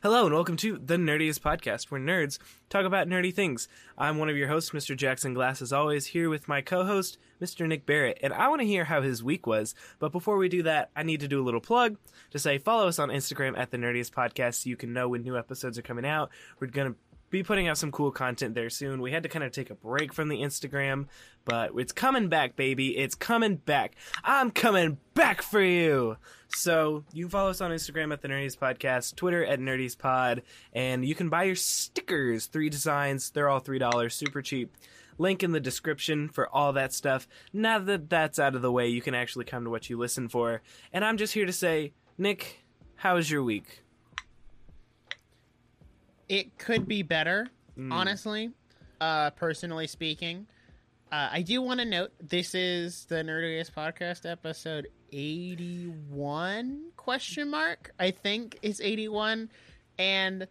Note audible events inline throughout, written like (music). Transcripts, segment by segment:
Hello and welcome to the Nerdiest Podcast, where nerds talk about nerdy things. I'm one of your hosts, Mr. Jackson Glass, as always, here with my co-host, Mr. Nic Barrett, and I want to hear how his week was. But before we do that, I need to do a little plug to say follow us on Instagram at the Nerdiest Podcast so you can know when new episodes are coming out. We're gonna be putting out some cool content there soon. We had to kind of take a break from the Instagram, but it's coming back, baby. It's coming back. I'm coming back for you. So you can follow us on Instagram at the Nerdiest Podcast, Twitter at Nerdiest Pod, and you can buy your stickers. Three designs. They're all three dollars, super cheap. Link in the description for all that stuff. Now that that's out of the way, you can actually come to what you listen for. And I'm just here to say, Nic, how's your week? It could be better, Mm. honestly. Uh, personally speaking, uh, I do want to note this is the Nerdiest Podcast episode eighty-one question mark. I think it's eighty-one, and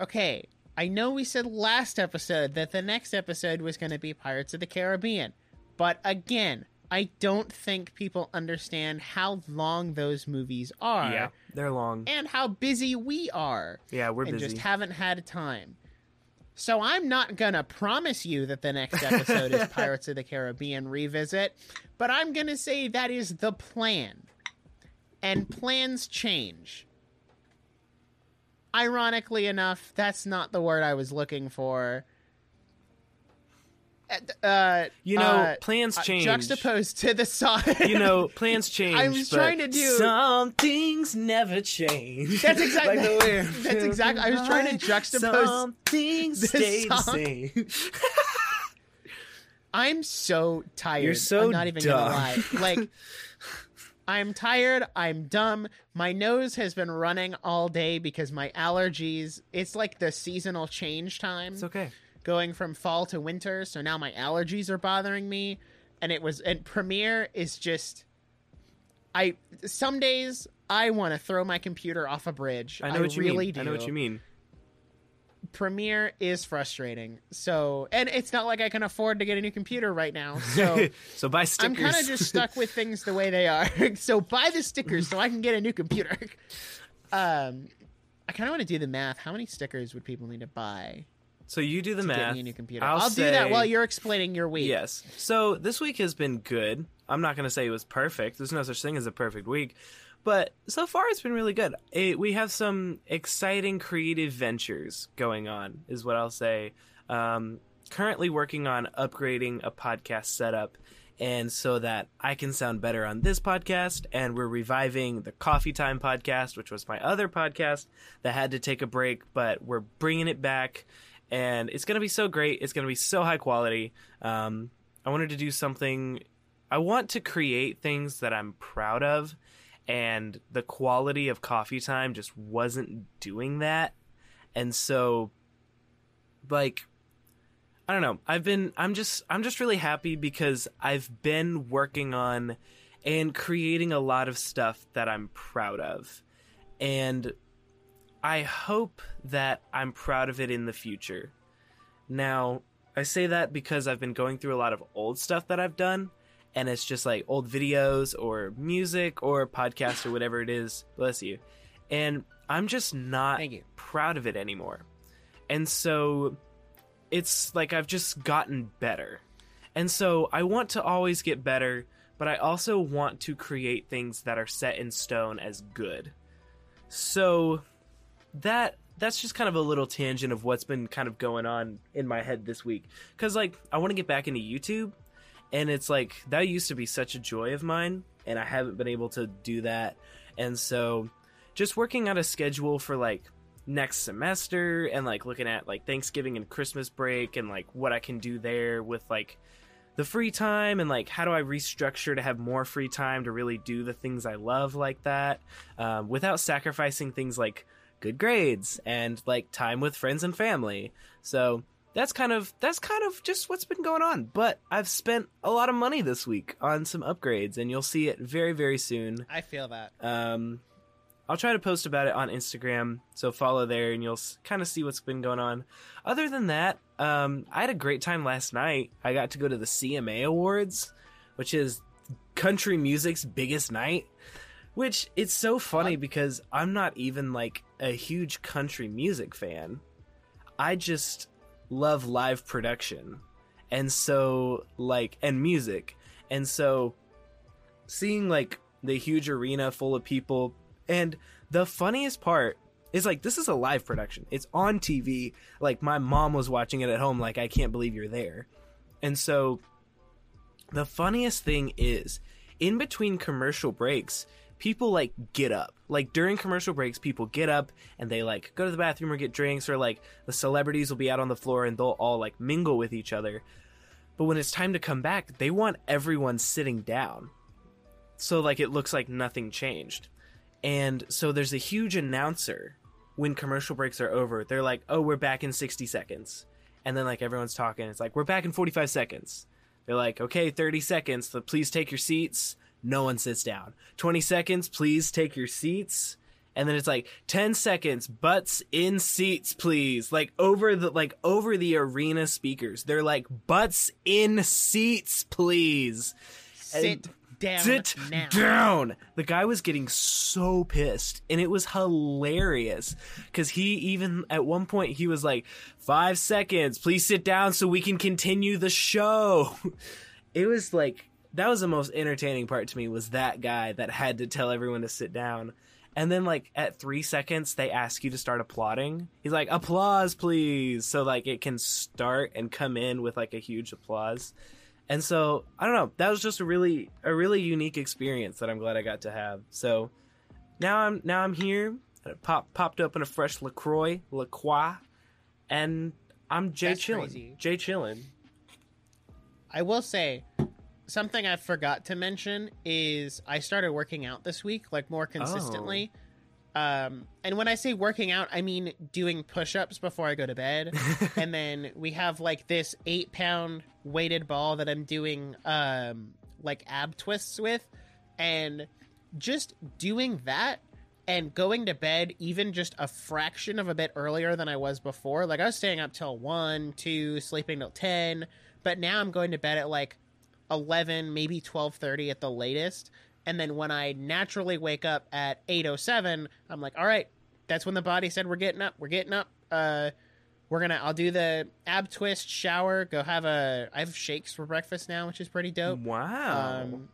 okay, I know we said last episode that the next episode was going to be Pirates of the Caribbean, but again. I don't think people understand how long those movies are yeah, they're long. and how busy we are Yeah, we're and busy. just haven't had time. So I'm not gonna promise you that the next episode is (laughs) Pirates of the Caribbean revisit, but I'm gonna say that is the plan. And plans change. Ironically enough, that's not the word I was looking for. Uh, Uh, You know, uh, plans uh, change. juxtaposed to the song. you know, (laughs) plans change. I was trying to do- some things never change. That's (laughs) exactly- like the (laughs) that's exactly- I was trying to juxtapose Some things stay the same. I'm so tired. You're so I'm not even dumb. gonna lie. Like I'm tired, I'm dumb. My nose has been running all day because my allergies it's like the seasonal change time It's okay. Going from fall to winter, so now my allergies are bothering me. And it was and Premiere is just I some days I want to throw my computer off a bridge. I know what you really mean. do. I know what you mean. Premiere is frustrating. So, and it's not like I can afford to get a new computer right now. (laughs) So, so buy stickers. I'm kind of just stuck with things the way they are. (laughs) so, buy the stickers so I can get a new computer. (laughs) um, I kind of want to do the math. How many stickers would people need to buy so you do the math. get me a new computer? I'll, do that while you're explaining your week. Yes. So this week has been good. I'm not going to say it was perfect. There's no such thing as a perfect week. But so far, it's been really good. Eh, we have some exciting creative ventures going on, is what I'll say. Um, currently working on upgrading a podcast setup, and so that I can sound better on this podcast. And we're reviving the Coffee Time podcast, which was my other podcast that had to take a break, but we're bringing it back. And it's to be so great. It's to be so high quality. Um, I wanted to do something. I want to create things that I'm proud of and the quality of coffee time just wasn't doing that and so like i don't know i've been i'm just i'm just really happy because i've been working on and creating a lot of stuff that i'm proud of and i hope that i'm proud of it in the future now i say that because i've been going through a lot of old stuff that i've done and it's just like old videos or music or podcasts or whatever it is. Bless you. And I'm just not proud of it anymore. And so it's like I've just gotten better. And so I want to always get better, but I also want to create things that are set in stone as good. So that that's just kind of a little tangent of what's been kind of going on in my head this week. Cuz like I want to get back into YouTube and it's like that used to be such a joy of mine and i haven't been able to do that. And so just working out a schedule for like next semester and like looking at like thanksgiving and christmas break and like what i can do there with like the free time and like how do i restructure to have more free time to really do the things i love like that um, without sacrificing things like good grades and like time with friends and family so that's kind of that's kind of just what's been going on. But I've spent a lot of money this week on some upgrades, and you'll see it very very soon. I feel that. Um, I'll try to post about it on Instagram, so follow there, and you'll kind of see what's been going on. Other than that, um, I had a great time last night. I got to go to the CMA Awards, which is country music's biggest night. Which it's so funny because I'm not even like a huge country music fan. I just love live production. And so like and music. And so seeing like the huge arena full of people and the funniest part is like this is a live production. It's on TV. Like my mom was watching it at home like I can't believe you're there. And so the funniest thing is in between commercial breaks, people like get up. Like during commercial breaks, people get up and they like go to the bathroom or get drinks or like the celebrities will be out on the floor and they'll all like mingle with each other. But when it's time to come back, they want everyone sitting down. So like it looks like nothing changed. And so there's a huge announcer when commercial breaks are over. They're like, "Oh, we're back in 60 seconds." And then like everyone's talking, it's like, "We're back in 45 seconds." They're like, "Okay, 30 seconds. Please take your seats." No one sits down. 20 seconds, please take your seats. And then it's like 10 seconds, butts in seats, please. Like over the like over the arena speakers. They're like butts in seats, please. Sit down Sit now. down. The guy was getting so pissed, and it was hilarious because he even at one point he was like, five seconds, please sit down so we can continue the show." (laughs) It was like that was the most entertaining part to me was that guy that had to tell everyone to sit down. And then like at three seconds they ask you to start applauding. He's like, applause please. So like it can start and come in with like a huge applause. And so I don't know. That was just a really a really unique experience that I'm glad I got to have. So now I'm now I'm here. Pop popped open a fresh Lacroix, Lacroix, and I'm Jay That's chillin. crazy. Jay chillin. I will say something I forgot to mention is I started working out this week, like more consistently. Um, and when I say working out, I mean doing push-ups before I go to bed, (laughs) and then we have like this eight-pound weighted ball that I'm doing um, like ab twists with, and just doing that and going to bed even just a fraction of a bit earlier than I was before. Like I was staying up till one, two, sleeping till ten, but now I'm going to bed at like 11 maybe 12:30 at the latest and then when I naturally wake up at 8:07 I'm like all right that's when the body said we're getting up we're getting up uh we're going to I'll do the ab twist shower go have a I have shakes for breakfast now which is pretty dope Wow. um,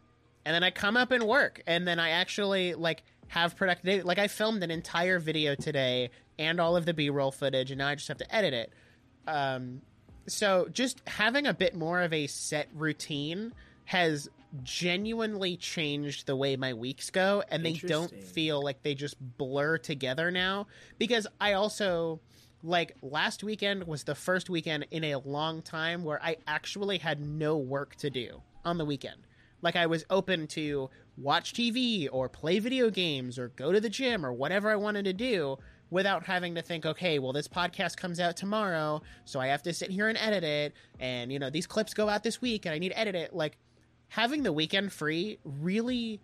and then I come up and work, and then I actually like have productive. Like I filmed an entire video today and all of the B-roll footage, and now I just have to edit it. Um, so just having a bit more of a set routine has genuinely changed the way my weeks go, and they don't feel like they just blur together now. Because I also like last weekend was the first weekend in a long time where I actually had no work to do on the weekend. Like I was open to watch TV or play video games or go to the gym or whatever I wanted to do without having to think, okay, well this podcast comes out tomorrow, so I have to sit here and edit it and you know, these clips go out this week and I need to edit it. Like having the weekend free really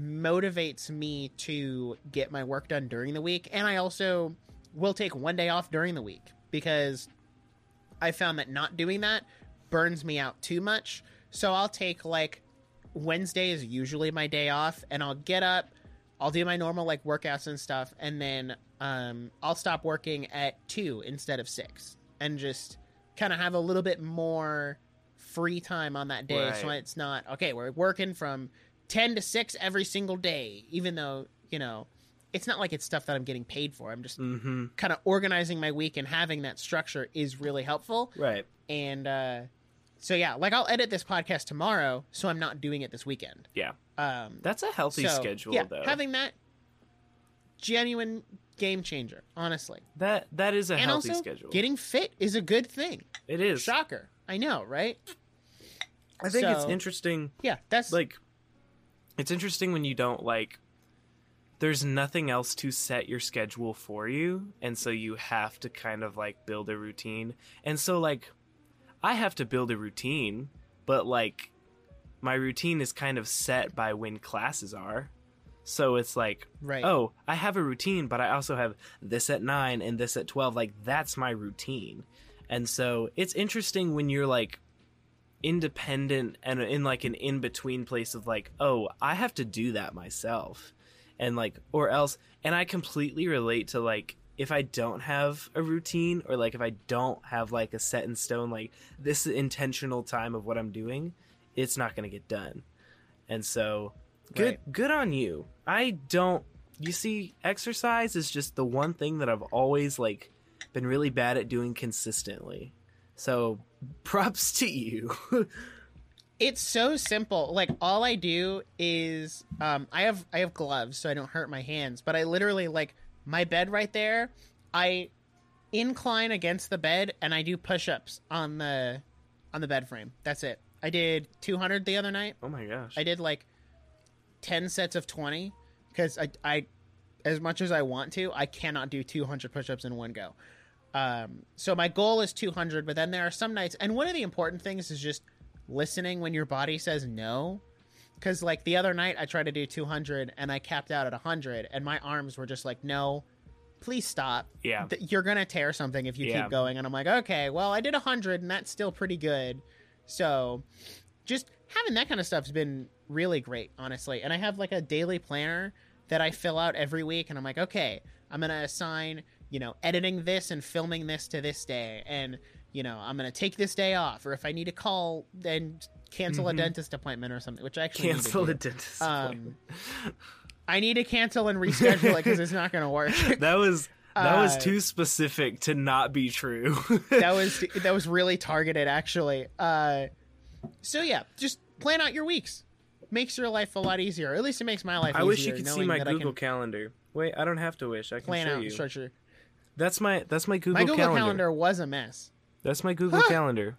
motivates me to get my work done during the week and I also will take one day off during the week because I found that not doing that burns me out too much. So I'll take like Wednesday is usually my day off and I'll get up, I'll do my normal like workouts and stuff and then um I'll stop working at 2 instead of 6 and just kind of have a little bit more free time on that day so it's not okay, we're working from 10 to 6 every single day even though, you know, it's not like it's stuff that I'm getting paid for. I'm just mm-hmm. kind of organizing my week and having that structure is really helpful. Right. And uh, so yeah, like I'll edit this podcast tomorrow, so I'm not doing it this weekend. Yeah. Um, That's a healthy so, schedule, yeah, though. having that genuine game changer, honestly. that that is a and healthy also, schedule. getting fit is a good thing. it is. Shocker, I know, right? I think it's interesting. Yeah, that's Like, it's interesting when you don't like. There's nothing else to set your schedule for you, and so you have to kind of like build a routine. And so like, I have to build a routine, but like, my routine is kind of set by when classes are. So it's like, right. oh, I have a routine, but I also have this at nine and this at 12. Like, that's my routine. And so it's interesting when you're like independent and in like an in between place of like, oh, I have to do that myself. and like or else and I completely relate to like if I don't have a routine or like if I don't have like a set in stone like this intentional time of what I'm doing, it's not going to get done. And so good Right. good on you. I don't you see exercise is just the one thing that I've always like been really bad at doing consistently. So (laughs) props to you. (laughs) It's so simple. Like all I do is um I have I have gloves so I don't hurt my hands, but I literally like my bed right there, I incline against the bed and I do push-ups on the on the bed frame. That's it. I did 200 the other night. oh my gosh. I did like 10 sets of 20 because I, I, as much as I want to, I cannot do 200 push-ups in one go. Um, so my goal is 200, but then there are some nights, and one of the important things is just listening when your body says no. Because like the other night, I tried to do 200 and I capped out at 100, and my arms were just like, no, please stop. yeah. You're gonna tear something if you Yeah. keep going. And I'm like, okay, well, I did 100, and that's still pretty good. So just having that kind of stuff has been really great, honestly. And I have like a daily planner that I fill out every week, and I'm like, okay, I'm gonna assign, you know, editing this and filming this to this day, and you know, I'm gonna take this day off, or if I need to call and cancel a Mhm. dentist appointment or something, which I actually need to Cancel the dentist. Um, appointment. I need to cancel and reschedule it because it's not gonna work. (laughs) that was that was uh, too specific to not be true. (laughs) that was (laughs) that was really targeted actually uh so yeah just plan out your weeks makes your life a lot easier at least it makes my life easier. I wish you could see my Google Calendar. Wait, I don't have to wish. I can plan show out you. structure That's my that's my Google, Calendar. my google calendar. calendar. was a mess That's my Google Huh. Calendar.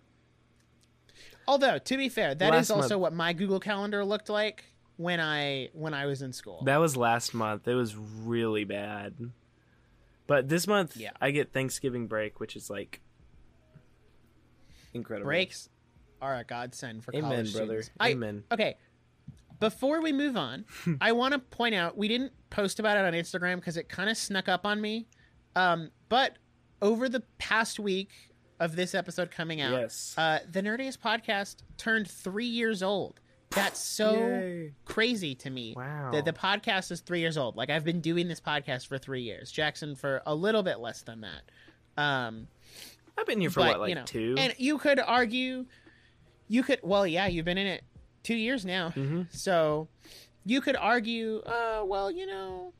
Although to be fair that is Last also what my google calendar looked like when i when i was in school That was last month. It was really bad. But this month, Yeah. I get Thanksgiving break, which is like incredible. breaks are a godsend for Amen, college brother. students. I- Amen. okay before we move on (laughs) i want to point out we didn't post about it on instagram because it kind of snuck up on me um, but over the past week of this episode coming out Yes. uh, the nerdiest podcast turned three years old that's so Yay. crazy to me Wow. that the podcast is three years old like i've been doing this podcast for three years jackson for a little bit less than that um, I've been here for but, what, like you know, two? and you could argue you could well yeah you've been in it two years now hmm so you could argue uh well you know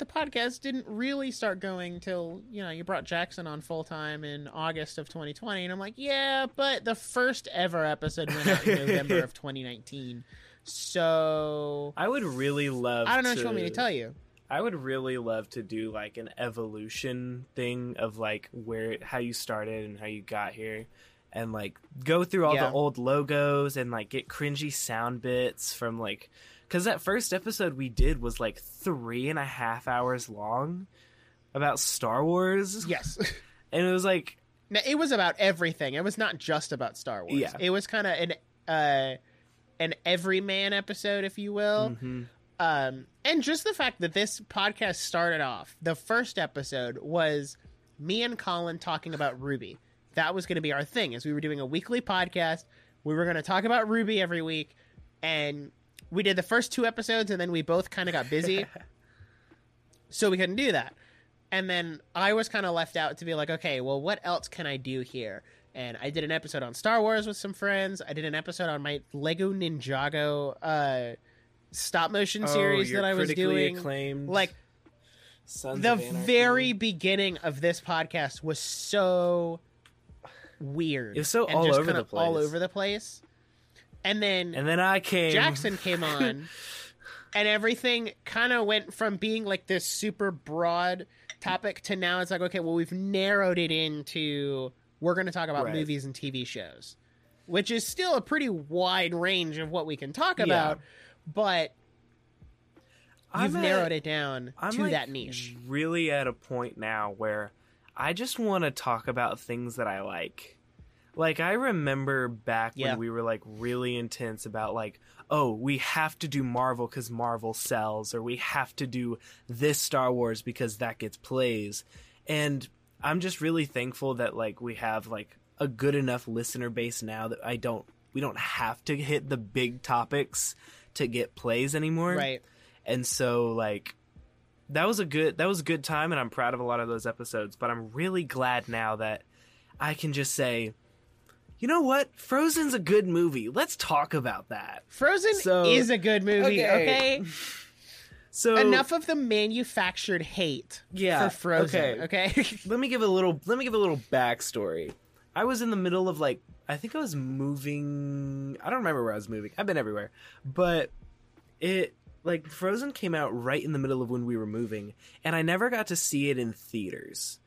the podcast didn't really start going till you know you brought jackson on full time in august of 2020 and i'm like yeah but the first ever episode went out in november of (laughs) 2019 so I would really love. i don't know to, what you want me to tell you I would really love to do like an evolution thing of like where how you started and how you got here, and like go through all Yeah. the old logos and like get cringy sound bits from like because that first episode we did was like three and a half hours long about Star Wars, yes (laughs) and it was like Now, it was about everything. It was not just about Star Wars. Yeah. It was kind of an uh, an everyman episode, if you will. mhm. Um, and just the fact that this podcast started off, the first episode was me and Colin talking about Ruby. That was going to be our thing, as we were doing a weekly podcast. We were going to talk about Ruby every week, and we did the first two episodes, and then we both kind of got busy, (laughs) so we couldn't do that. And then I was kind of left out to be like, okay, well, what else can I do here? And I did an episode on Star Wars with some friends. I did an episode on my Lego Ninjago uh, stop motion series Oh, that I was doing. acclaimed Like Sons the very beginning of this podcast was so weird. It was so all over the all over the place. And then and then I came Jackson (laughs) came on, and everything kind of went from being like this super broad topic to now it's like, okay, well, we've narrowed it into we're going to talk about Right. movies and TV shows, which is still a pretty wide range of what we can talk Yeah. about, but you've at- narrowed it down I'm to like that niche. Really at a point now where I just want to talk about things that I like. Like I remember back Yeah. when we were like really intense about like, oh, we have to do Marvel because Marvel sells, or we have to do this Star Wars because that gets plays. And I'm just really thankful that like we have like a good enough listener base now that I don't we don't have to hit the big topics to get plays anymore Right. and so like that was a good that was a good time, and I'm proud of a lot of those episodes. But I'm really glad now that I can just say, you know what, Frozen's a good movie. Let's talk about that. Frozen So- is a good movie. Okay. Okay. (laughs) So Enough of the manufactured hate Yeah, for Frozen. okay. Okay. (laughs) let me give a little let me give a little backstory. I was in the middle of like I think I was moving I don't remember where I was moving. I've been everywhere. But it like Frozen came out right in the middle of when we were moving and I never got to see it in theaters.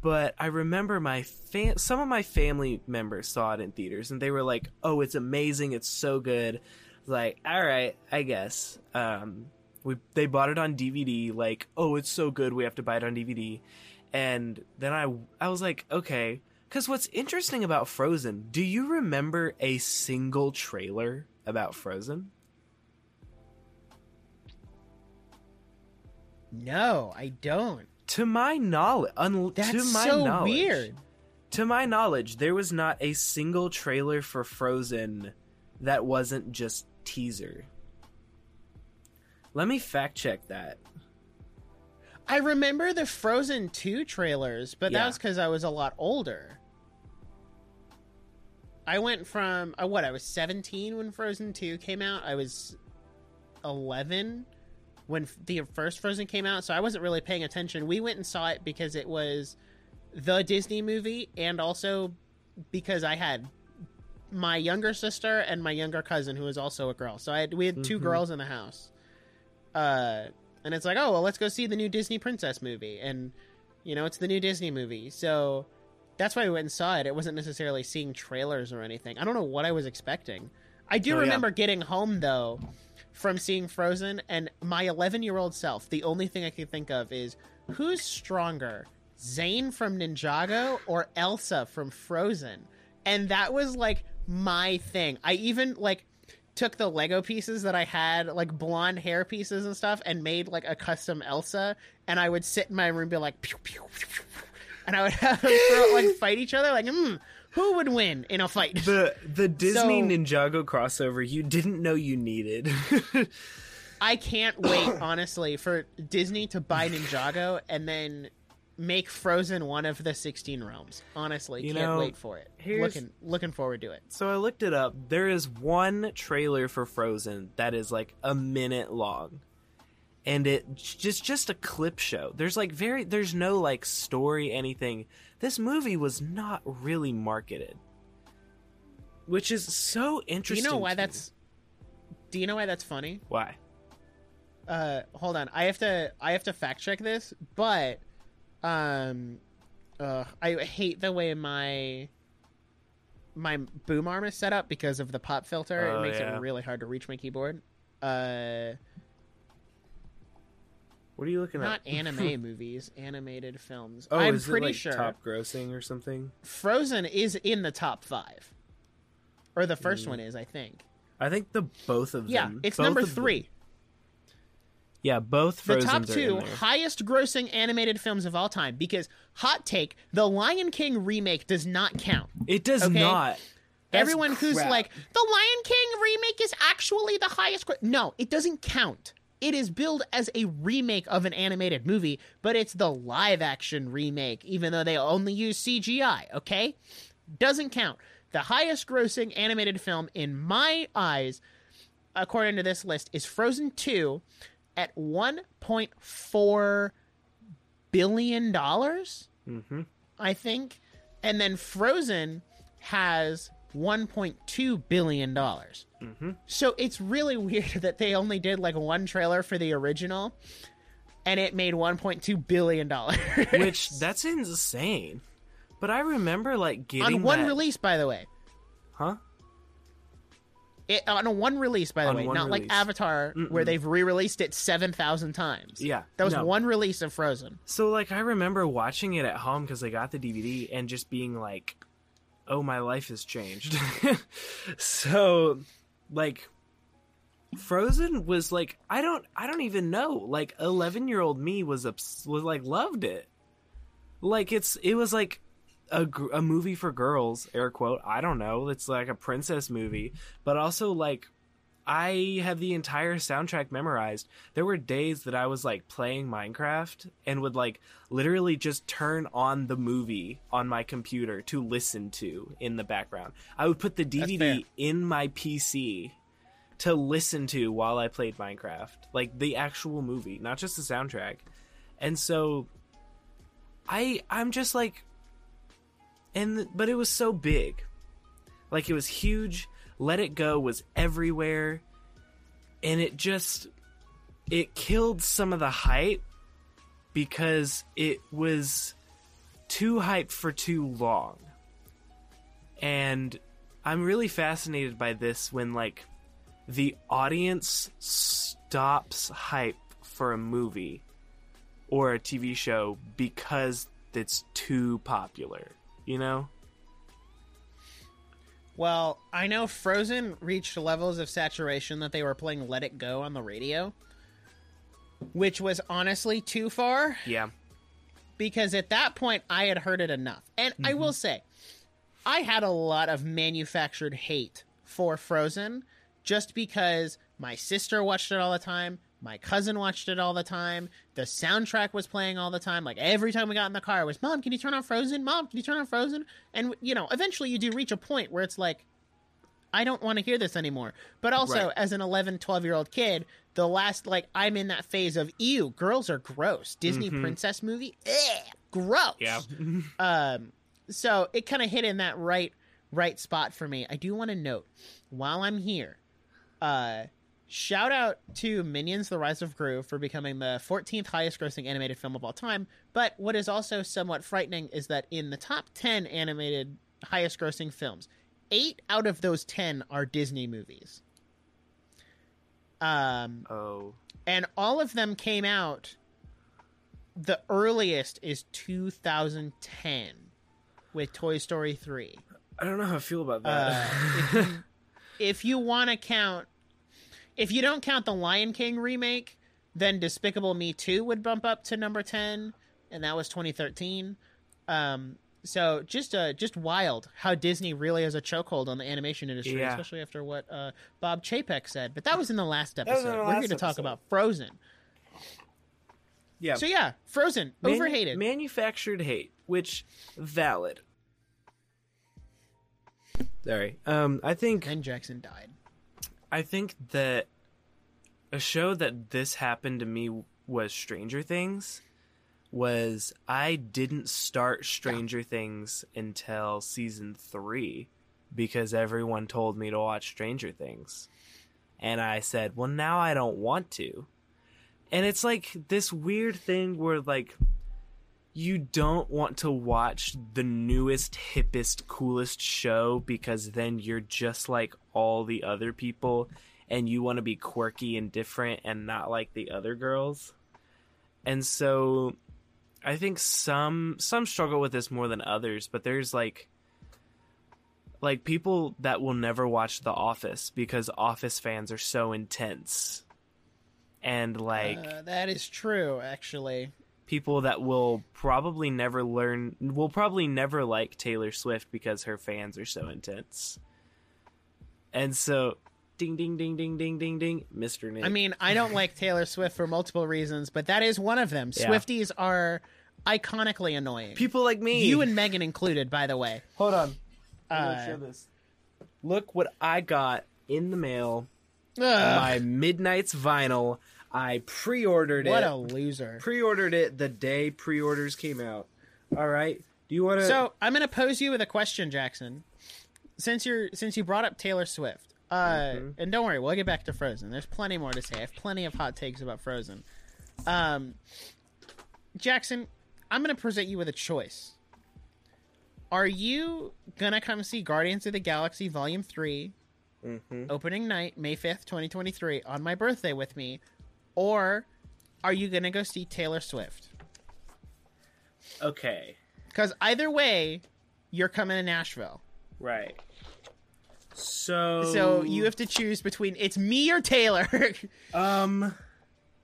But I remember my fam- some of my family members saw it in theaters and they were like, "Oh, it's amazing. It's so good." Like, "All right, I guess." Um we they bought it on DVD like, "Oh, it's so good. We have to buy it on DVD." And then I I was like, "Okay, cuz what's interesting about Frozen, do you remember a single trailer about Frozen?" no, I don't. To my knowledge, un- That's to my so knowledge, weird. To my knowledge, there was not a single trailer for Frozen that wasn't just teaser. Let me fact check that. I remember the Frozen 2 trailers, but that was because I was a lot older. I went from, uh, what, I was 17 when Frozen 2 came out. I was 11 when the first Frozen came out, so I wasn't really paying attention. We went and saw it because it was the Disney movie and also because I had my younger sister and my younger cousin who was also a girl. So I had, we had 2 Mhm. girls in the house. Uh and it's like, "Oh, well, let's go see the new Disney princess movie." And you know, it's the new Disney movie. So that's why we went and saw it. It wasn't necessarily seeing trailers or anything. I don't know what I was expecting. I do Oh, yeah. remember getting home though from seeing Frozen and my 11-year-old self, the only thing I could think of is who's stronger, Zane from Ninjago or Elsa from Frozen? And that was like my thing. I even like took the Lego pieces that I had, like blonde hair pieces and stuff, and made like a custom Elsa. And I would sit in my room, be like, pew, pew, pew, and I would (laughs) have them throw, like fight each other. Like, hmm, who would win in a fight? The the (laughs) Disney So- Ninjago crossover you didn't know you needed. (laughs) I can't wait, (coughs) honestly, for Disney to buy Ninjago and then make Frozen one of the 16 realms. Honestly, You can't know, wait for it. Looking looking forward to it. so I looked it up. There is one trailer for Frozen that is like a minute long. And it just just a clip show. There's like very there's no like story anything. This movie was not really marketed. Which is so Do you interesting. know why to me. that's Do you know why that's funny? why? uh hold on i have to i have to fact check this but um uh i hate the way my my boom arm is set up because of the pop filter Oh, it makes yeah. it really hard to reach my keyboard uh What are you looking not at? Not (laughs) anime movies animated films Oh, i'm is pretty it like sure top grossing or something? frozen is in the top five or the first Mm. one is i think I think the both of yeah them. it's number of them- three Yeah, both the top are two highest grossing animated films of all time because hot take the lion king remake does not count It does Okay. not. That's everyone who's like the lion king remake is actually the highest gro-" no it doesn't count it is billed as a remake of an animated movie but it's the live action remake even though they only use cgi okay doesn't count the highest grossing animated film in my eyes according to this list is frozen 2 at 1.4 billion dollars Mhm. I think. And then Frozen has 1.2 billion dollars. Mhm. So it's really weird (laughs) that they only did like one trailer for the original and it made 1.2 billion dollars. Which (laughs) that's insane. But I remember like getting on one that- release by the way. huh? It, on a one release, by the On way, not like. Avatar, where Mm-mm. they've re-released it seven thousand times. Yeah, that was no. one release of Frozen. So like I remember watching it at home because I got the DVD and just being like, "Oh, my life has changed." (laughs) so, like, Frozen was like I don't I don't even know. Like, eleven year old me was obs- was like loved it. Like it's it was like a a movie for girls, air quote. I don't know. It's like a princess movie, but also like I have the entire soundtrack memorized. There were days that I was like playing Minecraft and would like literally just turn on the movie on my computer to listen to in the background. I would put the. DVD in my PC to listen to while I played Minecraft. Like the actual movie, not just the soundtrack. And so I I'm just like and but it was so big. Like it was huge. Let It Go was everywhere. And it just it killed some of the hype because it was too hyped for too long. And I'm really fascinated by this when like the audience stops hype for a movie or a TV show because it's too popular, you know? Well, I know Frozen reached levels of saturation that they were playing Let It Go on the radio, which was honestly too far Yeah. because at that point I had heard it enough. And I will mhm. say, I had a lot of manufactured hate for Frozen just because my sister watched it all the time, my cousin watched it all the time, the soundtrack was playing all the time. Like every time we got in the car, it was, Mom, can you turn on Frozen? Mom, can you turn on Frozen? And, you know, eventually you do reach a point where it's like, I don't want to hear this anymore. But also, Right. as an 11, 12 year old kid, the last, like, I'm in that phase of, ew, girls are gross. Disney princess movie? Eh, gross. Yeah. (laughs) Um, so it kind of hit in that right right spot for me. I do want to note while I'm here, uh, shout out to Minions: The Rise of Gru for becoming the 14th highest grossing animated film of all time. But what is also somewhat frightening is that in the top 10 animated highest grossing films, eight out of those 10 are Disney movies. Um, oh. and all of them came out the earliest is 2010 with toy story 3 I don't know how I feel about uh, that. if you, (laughs) if you want to count if you don't count the lion king remake then despicable me 2 would bump up to number 10 and that was 2013 um so just uh just wild how disney really has a chokehold on the animation industry Yeah. especially after what uh bob chapek said but that was in the last episode the we're here last to talk about frozen yeah. so yeah frozen Manu- overhated manufactured hate, which valid. Sorry. Um I think and jackson died I think that a show that this happened to me was Stranger Things. Was I didn't start Stranger Things until season three because everyone told me to watch Stranger Things. And I said, well, now I don't want to. And it's like this weird thing where, like, you don't want to watch the newest, hippest, coolest show because then you're just like all the other people and you want to be quirky and different and not like the other girls. And so I think some some struggle with this more than others, but there's like like people that will never watch The Office because Office fans are so intense. And like uh, that is true actually people that will probably never learn will probably never like Taylor Swift because her fans are so intense. And so ding ding ding ding ding ding ding Mr. Nic. I mean, I don't like Taylor Swift for multiple reasons, but that is one of them. Yeah. Swifties are iconically annoying. people like me. you and Megan included, by the way. Hold on. Uh, show this. Look what I got in the mail. Ugh, My Midnights vinyl. I pre-ordered what it. What a loser. Pre-ordered it the day pre-orders came out. All right. Do you want to So I'm going to pose you with a question, Jackson. Since you're since you brought up Taylor Swift, uh, Mm-hmm. and don't worry, we'll get back to Frozen. There's plenty more to say. I have plenty of hot takes about Frozen. Um, Jackson, I'm going to present you with a choice. Are you gonna come see Guardians of the Galaxy Volume 3 Mhm. opening night, May 5th, 2023, on my birthday with me? Or are you gonna go see Taylor Swift? Okay. Because either way, you're coming to Nashville. Right. So So you have to choose between it's me or Taylor. (laughs) um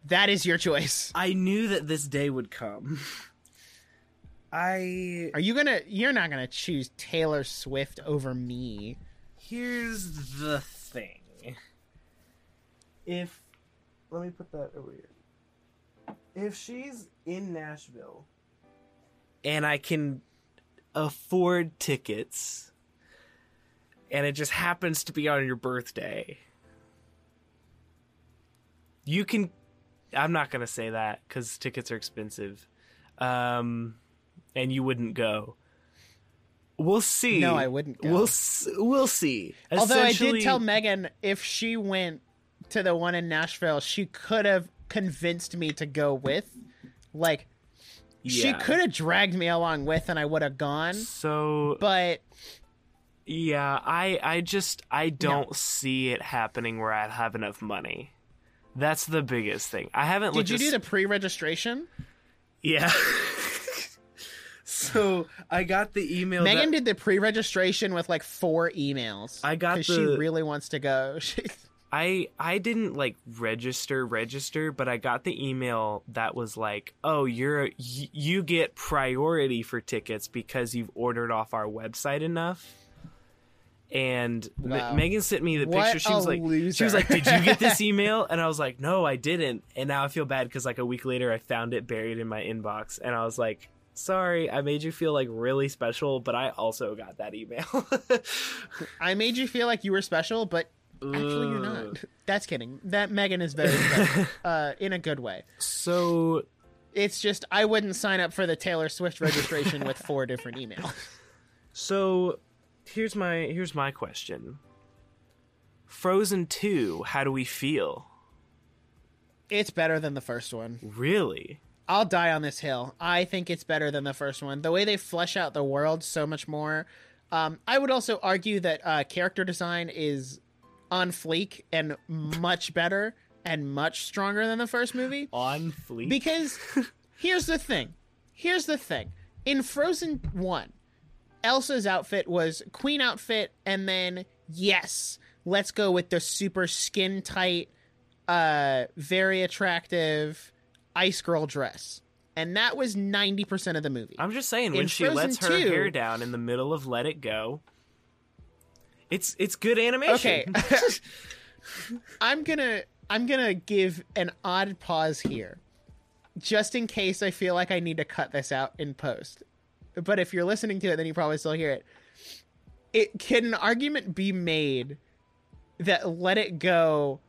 that is your choice. I knew that this day would come. (laughs) I Are you gonna? You're not gonna choose Taylor Swift over me. here's the thing. if let me put that over here. If she's in Nashville and I can afford tickets and it just happens to be on your birthday, you can I'm not going to say that cuz tickets are expensive. Um and you wouldn't go. We'll see. No, I wouldn't go. We'll we'll see. Although I did tell Megan if she went to the one in Nashville, she could have convinced me to go with. Like she could have dragged me along with and I would have gone. So But yeah, I I just I don't see it happening where I'd have enough money. That's the biggest thing. I haven't did you do s- the pre-registration? Yeah. (laughs) so I got the email. Megan that- did the pre-registration with like four emails. I got 'cause she really wants to go. (laughs) I I didn't like register register, but I got the email that was like, "Oh, you're y- you get priority for tickets because you've ordered off our website enough." And Wow. Megan sent me the What picture. She was like, loser. "She was like, did you get this (laughs) email?" And I was like, "No, I didn't." And now I feel bad because like a week later, I found it buried in my inbox, and I was like, "Sorry, I made you feel like really special, but I also got that email." (laughs) I made you feel like you were special, but actually you're not. That's kidding. That Megan is very special, (laughs) uh, in a good way. So It's just I wouldn't sign up for the Taylor Swift registration with four different emails. (laughs) So here's my here's my question. Frozen 2, how do we feel? It's better than the first one. Really? I'll die on this hill. I think it's better than the first one. The way they flesh out the world so much more. Um, I would also argue that uh, character design is on fleek and much better and much stronger than the first movie. On fleek? Because (laughs) here's the thing. Here's the thing. In Frozen 1, Elsa's outfit was queen outfit and then yes, let's go with the super skin tight uh very attractive ice girl dress. And that was 90% of the movie. I'm just saying when In she lets her 2 hair down in the middle of Let It Go, it's it's good animation. Okay. (laughs) I'm to I'm to give an odd pause here. Just in case I feel like I need to cut this out in post. But if you're listening to it then you probably still hear it. It can an argument be made that Let It Go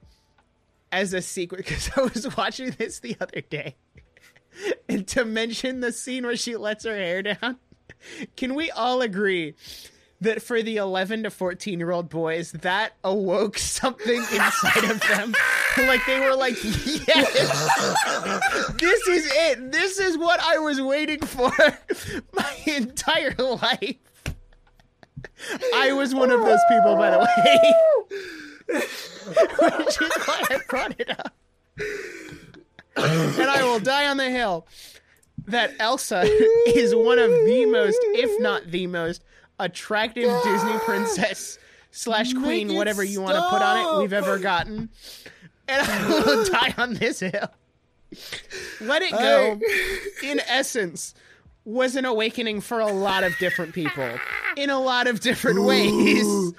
as a secret? (laughs) cuz I was watching this the other day. and to mention the scene where she lets her hair down, (laughs) can we all agree that for the 11 to 14 year old boys, that awoke (laughs) something inside of them? (laughs) like they were like, yes, (laughs) this is it. This is what I was waiting for my entire life. I was one of those people, by the way. Which is why I brought it up. and I will die on the hill that Elsa is one of the most, if not the most, attractive Disney (gasps) princess slash queen, whatever you want to put on it, we've ever gotten. And I (laughs) will die on this hill. Let it go, in essence, was an awakening for a lot of different people in a lot of different ways.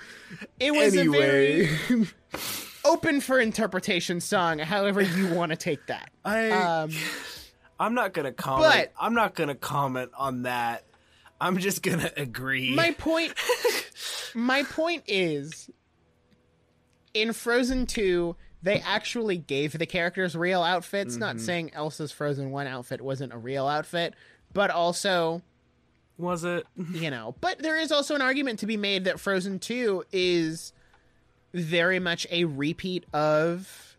It was a very open for interpretation song, however you want to take that. I Um, I'm not gonna comment. but- I'm not gonna comment on that. I'm just gonna agree. my (laughs) point my point is in Frozen 2 they actually gave the characters real outfits not mm-hmm. saying Elsa's Frozen 1 outfit wasn't a real outfit but also Was it? (laughs) you know but there is also an argument to be made that Frozen 2 is very much a repeat of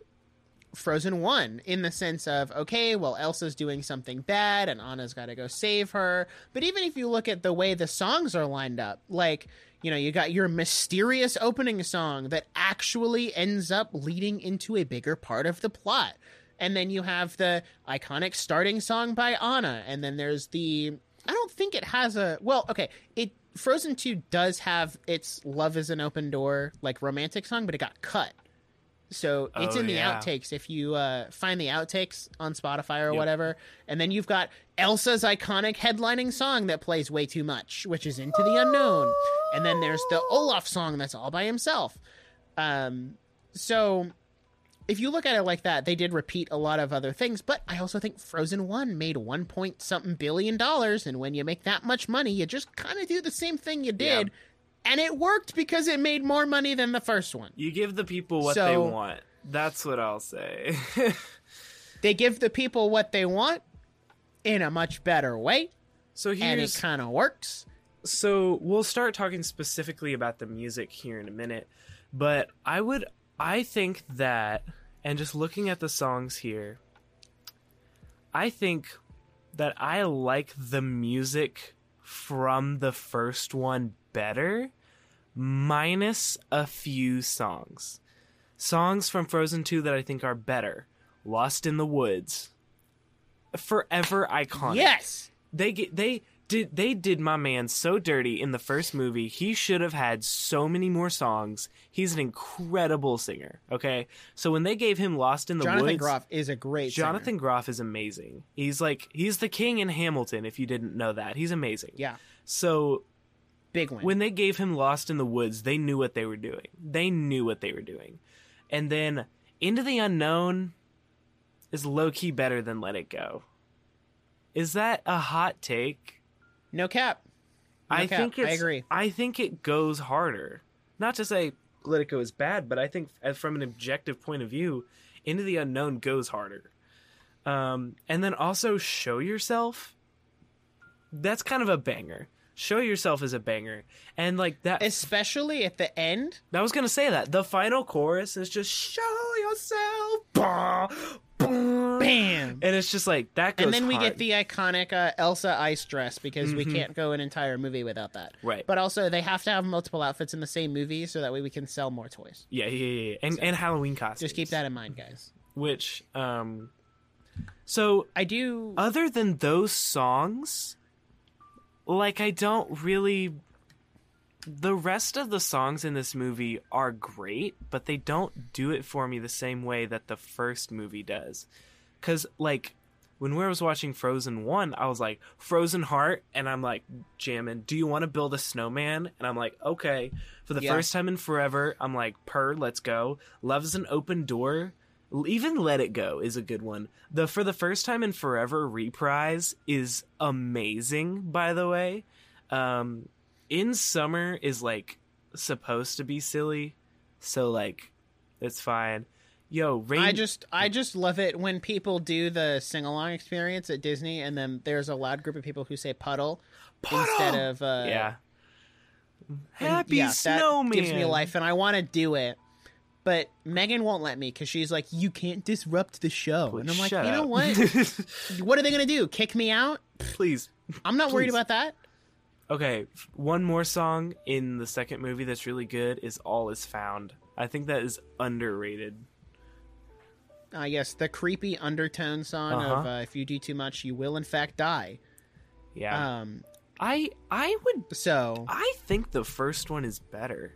Frozen 1 in the sense of okay, well Elsa's doing something bad and Anna's got to go save her. But even if you look at the way the songs are lined up, like, you know, you got your mysterious opening song that actually ends up leading into a bigger part of the plot. And then you have the iconic starting song by Anna and then there's the I don't think it has a well, okay, it Frozen 2 does have its Love is an Open Door like romantic song, but it got cut. So it's Oh, in the yeah. outtakes if you uh, find the outtakes on Spotify or Yep. whatever. And then you've got Elsa's iconic headlining song that plays way too much, which is Into the Unknown. And then there's the Olaf song that's all by himself. Um, so if you look at it like that, they did repeat a lot of other things, but I also think Frozen 1 made 1 point something billion dollars and when you make that much money, you just kind of do the same thing you did. And it worked because it made more money than the first one. You give the people what they want. That's what I'll say. (laughs) They give the people what they want in a much better way, so and it kind of works. so we'll start talking specifically about the music here in a minute but i would i think that and just looking at the songs here i think that i like the music from the first one better minus a few songs songs from frozen 2 that i think are better lost in the woods forever iconic Yes. they get they did they did my man so dirty in the first movie. He should have had so many more songs. He's an incredible singer. Okay, so when they gave him "Lost in the Jonathan Woods," Jonathan Groff is a great singer. Jonathan Groff is amazing. He's like he's the king in Hamilton. If you didn't know that, he's amazing. Yeah, So big win. when they gave him Lost in the Woods, they knew what they were doing. They knew what they were doing. And then Into the Unknown is low key better than Let It Go. Is that a hot take? no cap. No I cap. think it's, I agree. I think it goes harder. Not to say Let It Go is bad, but I think from an objective point of view, Into the Unknown goes harder. Um, and then also Show Yourself. That's kind of a banger. Show Yourself as a banger, and like that. Especially at the end. I was gonna say that the final chorus is just "Show Yourself," bah, bah. Bam. and it's just like that goes. And then we hard. get the iconic uh, Elsa ice dress because we Mhm. can't go an entire movie without that. right. But also, they have to have multiple outfits in the same movie so that way we can sell more toys. yeah, yeah, yeah, yeah. and and Halloween costumes. Just keep that in mind, guys. Which, um, so I do. other than those songs, like I don't really. The rest of the songs in this movie are great, but they don't do it for me the same way that the first movie does. Cause like when we was watching Frozen One, I was like Frozen Heart, and I'm like jamming. Do you want to build a snowman? And I'm like, okay. For the Yeah. first time in forever, I'm like, "Per, let's go. Love's an open door. Even Let It Go is a good one. The for the first time in forever reprise is amazing. By the way, um, in summer is like supposed to be silly, so like it's fine. Yo, rain. I just I just love it when people do the sing along experience at Disney, and then there's a loud group of people who say puddle, instead of uh, yeah. Happy yeah, snowman gives me life, and I want to do it. But Megan won't let me because she's like, "You can't disrupt the show," and I'm like, "You know up. what? (laughs) what are they gonna do? Kick me out? Please. I'm not worried about that." Okay, one more song in the second movie that's really good is "All Is Found." I think that is underrated. Uh, yes, the creepy undertone song of Uh-huh. uh, "If you do too much, you will in fact die." Yeah, Um, I I would so I think the first one is better.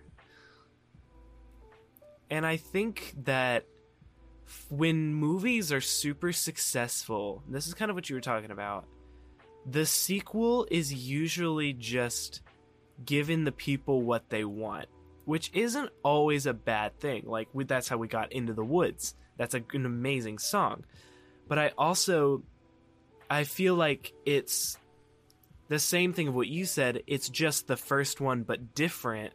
And I think that when movies are super successful, this is kind of what you were talking about. The sequel is usually just giving the people what they want, which isn't always a bad thing. Like we, that's how we got into the woods. That's a, an amazing song. But I also I feel like it's the same thing of what you said. It's just the first one, but different.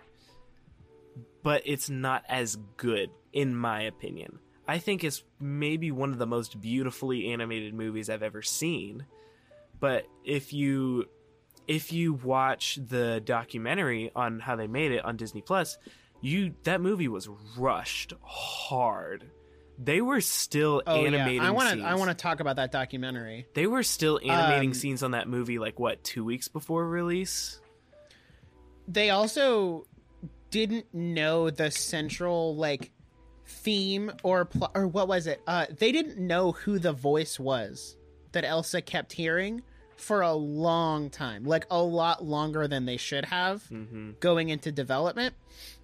But it's not as good, in my opinion. I think it's maybe one of the most beautifully animated movies I've ever seen. But if you if you watch the documentary on how they made it on Disney Plus, you that movie was rushed hard. They were still oh animating yeah, I want scenes. to I want to talk about that documentary. They were still animating Um, scenes on that movie like what, 2 weeks before release? they also didn't know the central like theme or pl- or what was it? Uh they didn't know who the voice was that elsa kept hearing for a long time like a lot longer than they should have Mhm. going into development.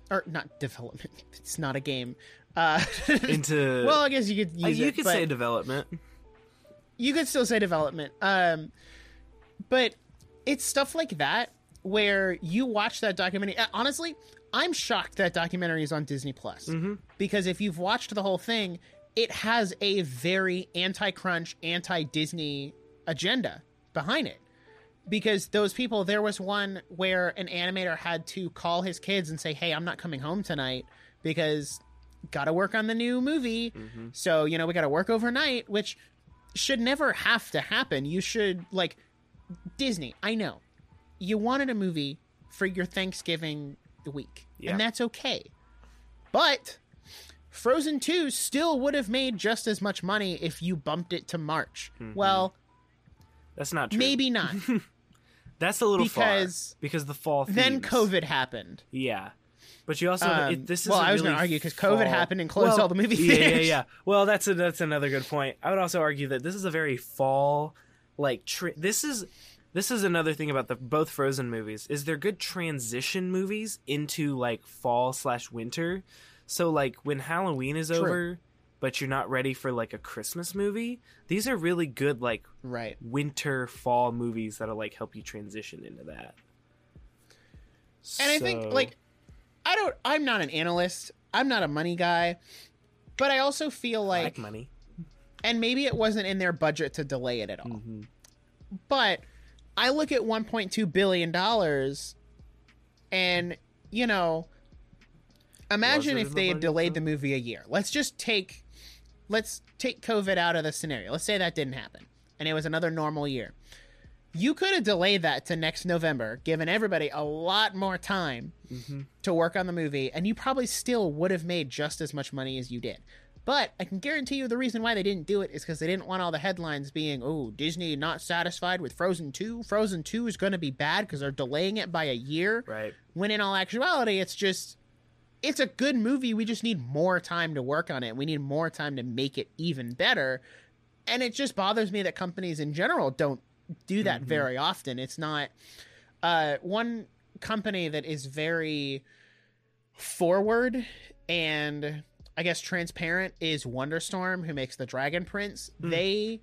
Or not development. (laughs) It's not a game. Uh (laughs) Into well i guess you could Uh, you it, could say development. you could still say development. Um but it's stuff like that where you watch that documentary. Uh, honestly i'm shocked that documentary is on disney plus Mhm. because if you've watched the whole thing it has a very anti-crunch, anti-Disney agenda behind it. Because those people, there was one where an animator had to call his kids and say, "Hey, I'm not coming home tonight because got to work on the new movie. Mhm. So, you know, we got to work overnight, which should never have to happen. You should, like, Disney, I know. You wanted a movie for your Thanksgiving week, Yeah. and that's okay. But Frozen 2 still would have made just as much money if you bumped it to March. Well, That's not true. maybe not. (laughs) That's a little because far because the fall. then. COVID happened. Yeah, but you also Um, it, this is well, I was really gonna argue because COVID fall- happened and closed Well, all the movie Yeah, yeah, theaters. yeah. Well, that's a, that's another good point. I would also argue that this is a very fall like tr this is this is another thing about the both Frozen movies is they're good transition movies into like fall slash winter. So like when Halloween is True. over, but you're not ready for like a Christmas movie, these are really good like Right. winter fall movies that'll like help you transition into that. And I think like I don't I'm not an analyst. I'm not a money guy. But I also feel I like like money. and maybe it wasn't in their budget to delay it at all. hmm But I look at 1.2 billion dollars and you know imagine if they had delayed the movie a year. Let's just take let's take COVID out of the scenario. Let's say that didn't happen and it was another normal year. You could have delayed that to next November, given everybody a lot more time hmm to work on the movie, and you probably still would have made just as much money as you did. But I can guarantee you the reason why they didn't do it is because they didn't want all the headlines being, oh, Disney not satisfied with Frozen 2. Frozen 2 is going to be bad because they're delaying it by a year. Right. When in all actuality, it's just, it's a good movie. We just need more time to work on it. We need more time to make it even better. And it just bothers me that companies in general don't do that Mhm. very often. It's not, uh, one company that is very forward and I guess transparent is Wonderstorm, who makes the Dragon Prince. Hmm. They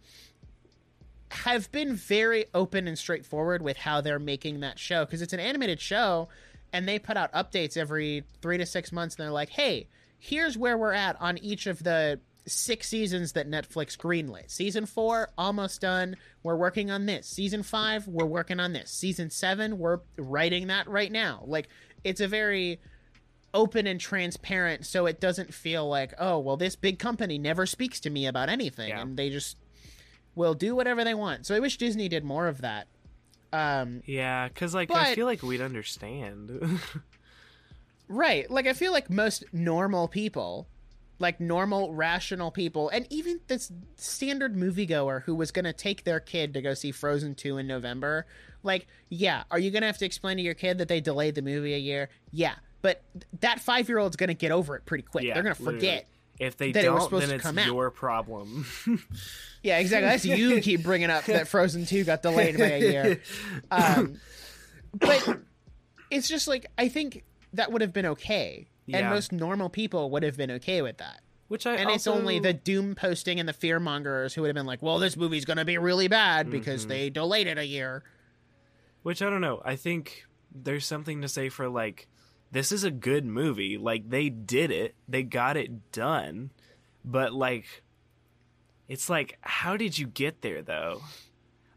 have been very open and straightforward with how they're making that show because it's an animated show and they put out updates every three to six months and they're like, hey, here's where we're at on each of the six seasons that Netflix greenlit. Season four, almost done. We're working on this. Season five, we're working on this. Season seven, we're writing that right now. Like, it's a very open and transparent so it doesn't feel like oh well this big company never speaks to me about anything Yeah. and they just will do whatever they want so i wish disney did more of that um Yeah, because like I feel like we'd understand. (laughs) right like i feel like most normal people like normal rational people and even this standard moviegoer who was going to take their kid to go see frozen 2 in november like yeah are you going to have to explain to your kid that they delayed the movie a year yeah but that five year old's going to get over it pretty quick yeah, they're going to literally. forget If they it don't, supposed then it's out. your problem. (laughs) Yeah, exactly. That's you (laughs) keep bringing up that Frozen 2 got delayed by a year. (laughs) Um, but it's just like, I think that would have been okay. And most normal people would have been okay with that. Which I And it's only the doom posting and the fear mongers who would have been like, well, this movie's going to be really bad because Mhm. they delayed it a year. Which I don't know. I think there's something to say for like this is a good movie. Like they did it. They got it done. But like it's like how did you get there though?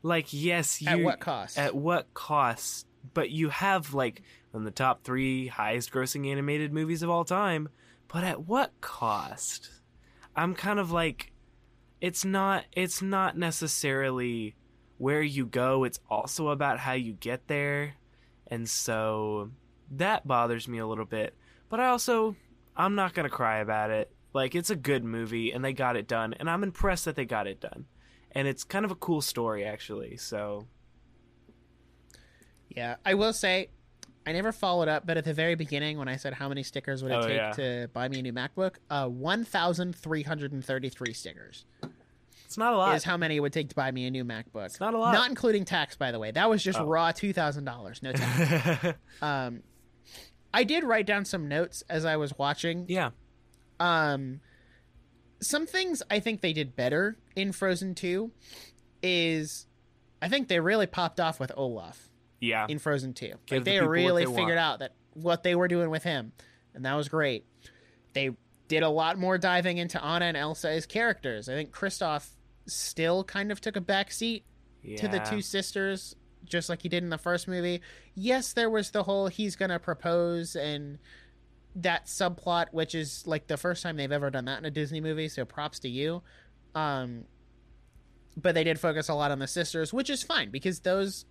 Like yes, you At what cost? At what cost? But you have like in the top 3 highest grossing animated movies of all time, but at what cost? I'm kind of like it's not it's not necessarily where you go, it's also about how you get there. And so that bothers me a little bit. But I also I'm not going to cry about it. Like it's a good movie and they got it done and I'm impressed that they got it done. And it's kind of a cool story actually. So Yeah, I will say, I never followed up, but at the very beginning, when I said how many stickers would it Oh, take yeah. to buy me a new MacBook, uh, 1,333 stickers. it's not a lot. is how many it would take to buy me a new MacBook. It's not a lot. Not including tax, by the way. That was just Oh. raw two thousand dollars, no tax. (laughs) um, I did write down some notes as I was watching. yeah. Um, some things I think they did better in Frozen Two is, I think they really popped off with Olaf Yeah. in Frozen Two. Give Like the they really they figured want. out that what they were doing with him, and that was great. They did a lot more diving into Anna and Elsa as characters. I think Kristoff still kind of took a back seat yeah. to the two sisters, just like he did in the first movie. Yes, there was the whole he's gonna propose and that subplot, which is like the first time they've ever done that in a Disney movie. So props to you. Um, but they did focus a lot on the sisters, which is fine because those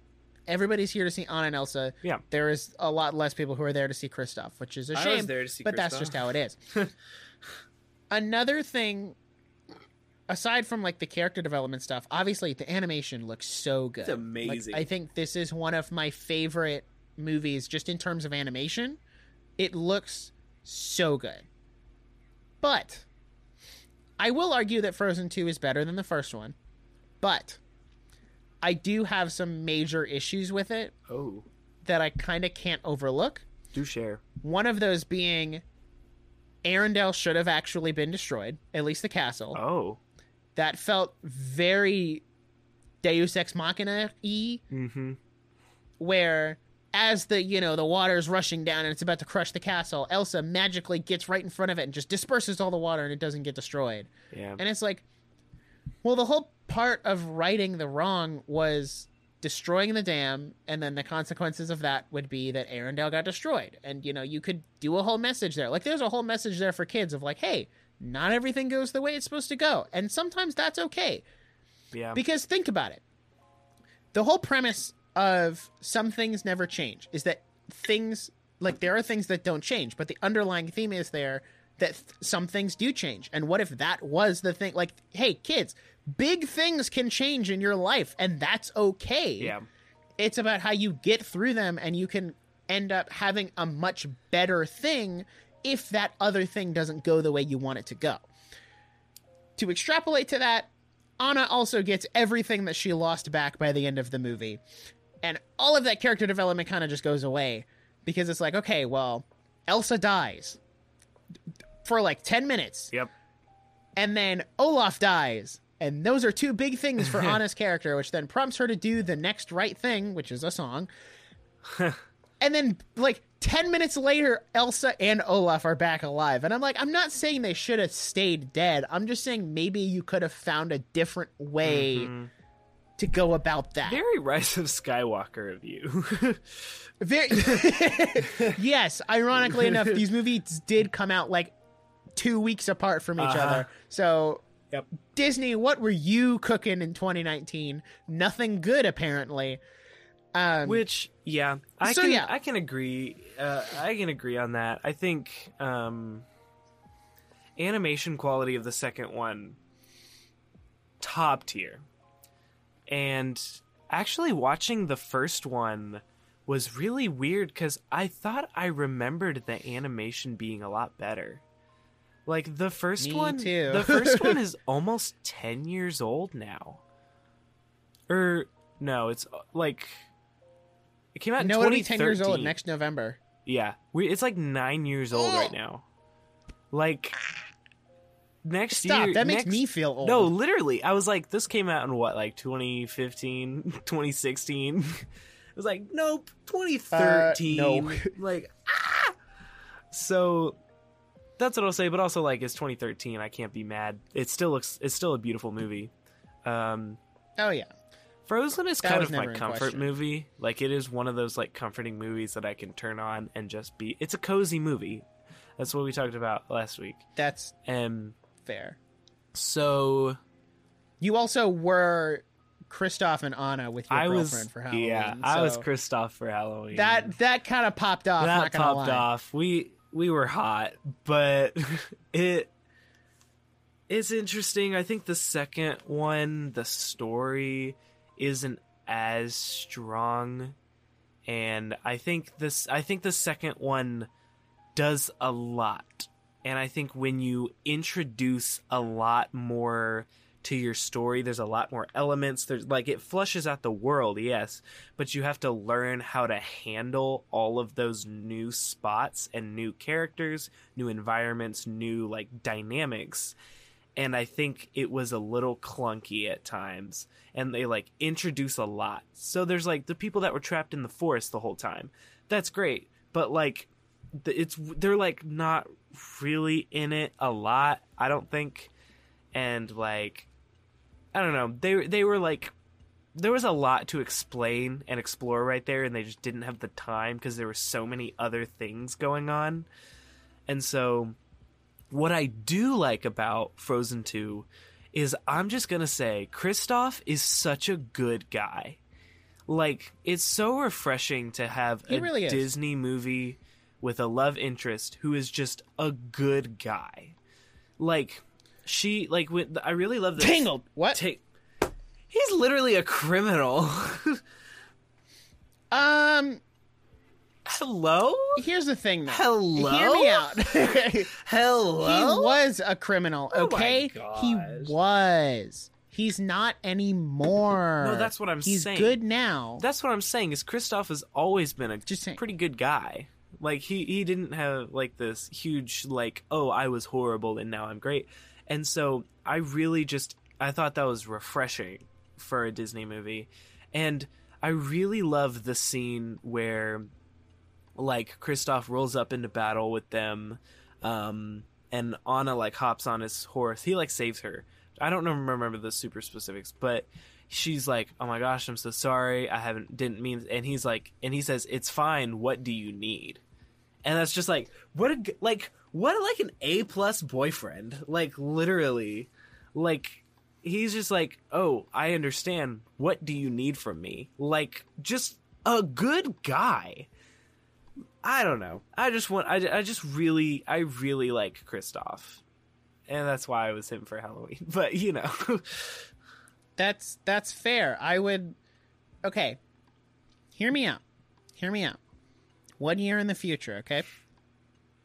everybody's here to see Anna and Elsa. Yeah. there is a lot less people who are there to see Kristoff, which is a I shame. was there to see but that's just how it is. (laughs) Another thing, aside from like the character development stuff, obviously the animation looks so good. It's amazing. Like, I think this is one of my favorite movies, just in terms of animation. It looks so good. But I will argue that Frozen 2 is better than the first one. But I do have some major issues with it Oh, that I kind of can't overlook. do share. One of those being Arendelle should have actually been destroyed, at least the castle. Oh. That felt very Deus Ex Machina y, Mm-hmm. where as the you know the water is rushing down and it's about to crush the castle, Elsa magically gets right in front of it and just disperses all the water and it doesn't get destroyed. Yeah. And it's like, well, the whole part of righting the wrong was destroying the dam, and then the consequences of that would be that Arendelle got destroyed. And you know, you could do a whole message there. Like, there's a whole message there for kids of like, hey, not everything goes the way it's supposed to go, and sometimes that's okay. yeah. Because think about it. The whole premise of some things never change is that things like there are things that don't change, but the underlying theme is there that th- some things do change. And what if that was the thing? Like, hey, kids, big things can change in your life, and that's okay. yeah. It's about how you get through them, and you can end up having a much better thing if that other thing doesn't go the way you want it to go. To extrapolate to that, Anna also gets everything that she lost back by the end of the movie. And all of that character development kind of just goes away because it's like, okay, well, Elsa dies for like 10 minutes, Yep. and then Olaf dies. And those are two big things for (laughs) Anna's character, which then prompts her to do the next right thing, which is a song. (laughs) and then, like, 10 minutes later, Elsa and Olaf are back alive. And I'm like, I'm not saying they should have stayed dead. I'm just saying maybe you could have found a different way Mhm. to go about that. Very Rise of Skywalker of you. (laughs) Very (laughs) yes. Ironically enough, these movies did come out like two weeks apart from each Uh-huh. other. So Yep. Disney, what were you cooking in 2019? Nothing good, apparently. Um, Which, yeah, I So, can yeah. I can agree. Uh, I can agree on that. I think um, animation quality of the second one top tier, and actually watching the first one was really weird because I thought I remembered the animation being a lot better. Like the first Me one, too. the first one (laughs) is almost ten years old now. Or no, it's like it came out. no, it'll be 10 years old next November. Yeah, we, it's like nine years old right now. Like next Stop. year, that makes next- me feel old. No, literally, I was like, this came out in what, like 2015, (laughs) 2016. (laughs) It was like, nope, 2013. Uh, no. like, ah. So that's what I'll say. But also, like, it's 2013. I can't be mad. It still looks. It's still a beautiful movie. Um, Oh, yeah. Frozen is That kind of my comfort question. movie. Like it is one of those like comforting movies that I can turn on and just be. It's a cozy movie. That's what we talked about last week. That's And fair. so You also were Kristoff and Anna with your I was girlfriend for Halloween. yeah, I was so Kristoff for Halloween. That that kind of popped off. that not popped lie. off. We we were hot, but (laughs) it's interesting. I think the second one, the story isn't as strong, and I think this. I think the second one does a lot, and I think when you introduce a lot more to your story there's a lot more elements. There's like it flushes out the world yes. But you have to learn how to handle all of those new spots and new characters new environments new like dynamics and i think it was a little clunky at times and they like introduce a lot so there's like the people that were trapped in the forest the whole time that's great but like it's they're like not really in it a lot. I don't think, and like I don't know. They they were like there was a lot to explain and explore right there, and they just didn't have the time because there were so many other things going on. And so, what I do like about Frozen 2 is I'm just going to say Kristoff is such a good guy. Like, it's so refreshing to have He a really. Disney movie with a love interest who is just a good guy. Like, she, like, when, I really love this. Tangled. What? Ta- He's literally a criminal. (laughs) um. Hello? Here's the thing, though. Hello? Hear me out. (laughs) Hello? he was a criminal. Oh Okay, he was. He's not anymore. No, that's what I'm He's saying. good now. That's what I'm saying. Is Kristoff has always been a Just saying. pretty good guy. Like he he didn't have like this huge like oh I was horrible and now I'm great. And so I really just I thought that was refreshing for a Disney movie. And I really love the scene where like Kristoff rolls up into battle with them um and Anna like hops on his horse. He like saves her. I don't remember the super specifics, but she's like, "Oh my gosh, I'm so sorry. I haven't didn't mean." And he's like, and he says, "It's fine. What do you need?" And that's just like what a like what a, like an A plus boyfriend. Like literally, like he's just like, "Oh, I understand. What do you need from me?" Like just a good guy. I don't know. I just want. I, I just really, I really like Kristoff, and that's why I was him for Halloween. (laughs) But you know, That's that's fair. I would. Okay. Hear me out. Hear me out. One year in the future, okay?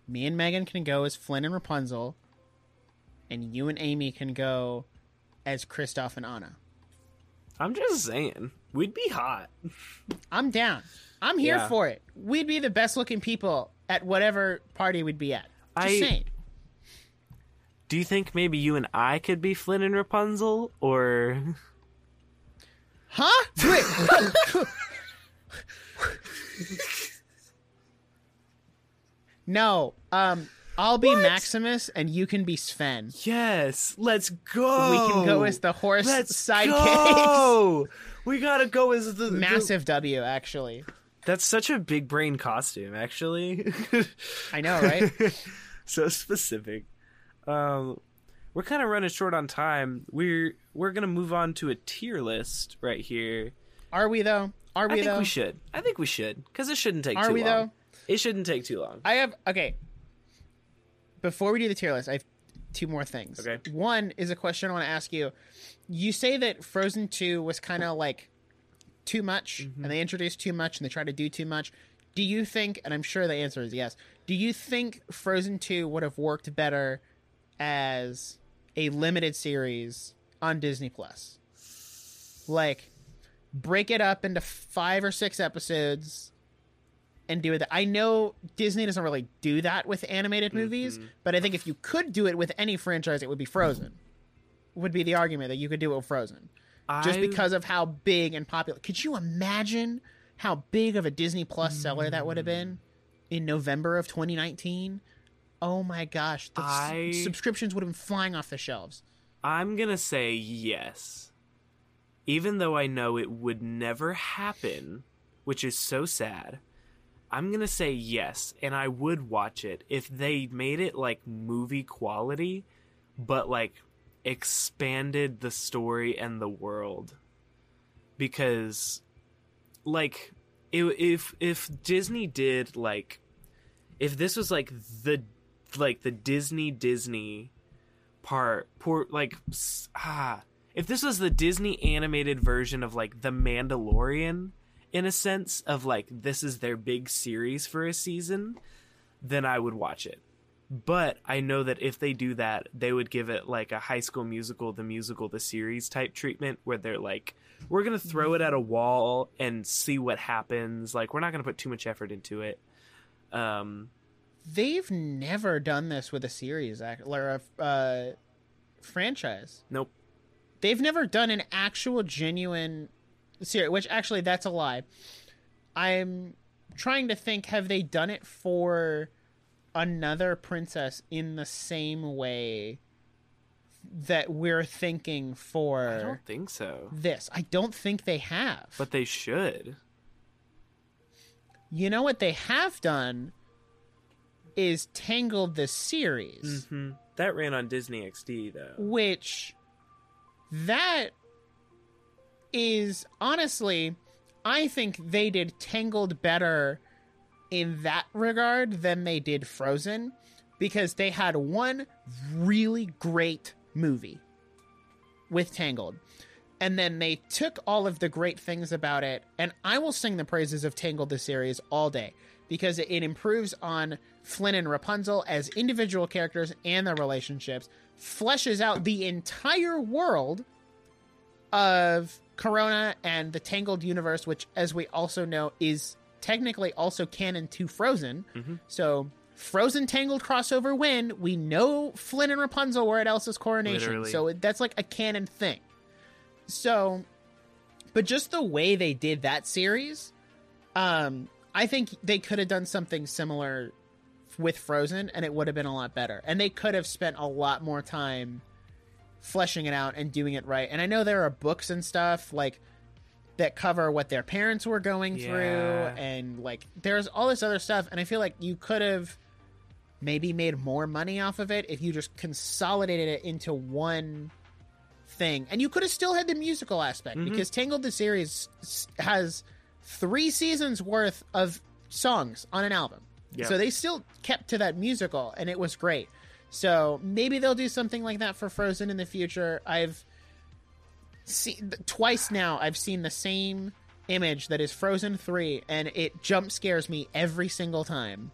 Me and Megan can go as Flynn and Rapunzel, and you and Amy can go as Kristoff and Anna. I'm just saying, we'd be hot. I'm down. I'm here Yeah. for it. We'd be the best looking people at whatever party we'd be at. Just I- saying. Do you think maybe you and I could be Flynn and Rapunzel, or Huh? Wait. (laughs) no. Um I'll be What? Maximus and you can be Sven. yes, let's go. We can go as the horse let's sidekicks. go. (laughs) We gotta go as the the- Massive W, actually. That's such a big brain costume, actually. I know, right? (laughs) so specific. Um, we're kind of running short on time. We're we're gonna move on to a tier list right here. Are we though? Are we I think though? we should. I think we should because it shouldn't take Are too we long. though? It shouldn't take too long. I have okay. Before we do the tier list, I have two more things. Okay. One is a question I want to ask you. You say that Frozen Two was kind of like too much, Mm-hmm. and they introduce too much, and they try to do too much. Do you think? And I'm sure the answer is yes. Do you think Frozen Two would have worked better as a limited series on Disney Plus? Like, break it up into five or six episodes and do it. I know Disney doesn't really do that with animated movies, but I think if you could do it with any franchise, it would be Frozen. Would be the argument that you could do it with Frozen, just I- because of how big and popular. Could you imagine how big of a Disney Plus seller that would have been hmm. in November of 2019? Oh my gosh, the I- subscriptions would have been flying off the shelves. I'm gonna say yes, even though I know it would never happen, which is so sad. I'm gonna say yes, and I would watch it if they made it like movie quality, but like expanded the story and the world. Because, like, if if Disney did like, if this was like the like the Disney Disney part poor like ah if this was the disney animated version of like the mandalorian in a sense of like this is their big series for a season then i would watch it but i know that if they do that they would give it like a high school musical the musical the series type treatment where they're like we're gonna throw it at a wall and see what happens like we're not gonna put too much effort into it um They've never done this with a series or a uh, franchise. nope They've never done an actual genuine series, which actually that's a lie. I'm trying to think have they done it for another princess in the same way that we're thinking for I don't think so. this. I don't think they have. But they should. you know what they have done is Tangled the series, hmm That ran on Disney XD though. which that is honestly I think they did Tangled better in that regard than they did Frozen because they had one really great movie with Tangled. And then they took all of the great things about it, and I will sing the praises of Tangled the series all day because it improves on Flynn and Rapunzel as individual characters and their relationships, fleshes out the entire world of Corona and the Tangled universe, which, as we also know, is technically also canon to Frozen. Mhm. So, Frozen Tangled crossover win. We know Flynn and Rapunzel were at Elsa's coronation, Literally. so it- that's like a canon thing. So, but just the way they did that series, um, I think they could have done something similar with Frozen, and it would have been a lot better. And they could have spent a lot more time fleshing it out and doing it right. And I know there are books and stuff like that cover what their parents were going through, and like there's all this other stuff. And I feel like you could have maybe made more money off of it if you just consolidated it into one thing. And you could have still had the musical aspect Mhm. because Tangled the series has three seasons worth of songs on an album. Yeah. So they still kept to that musical and it was great. So maybe they'll do something like that for Frozen in the future. I've seen twice now I've seen the same image that is Frozen 3 and it jump scares me every single time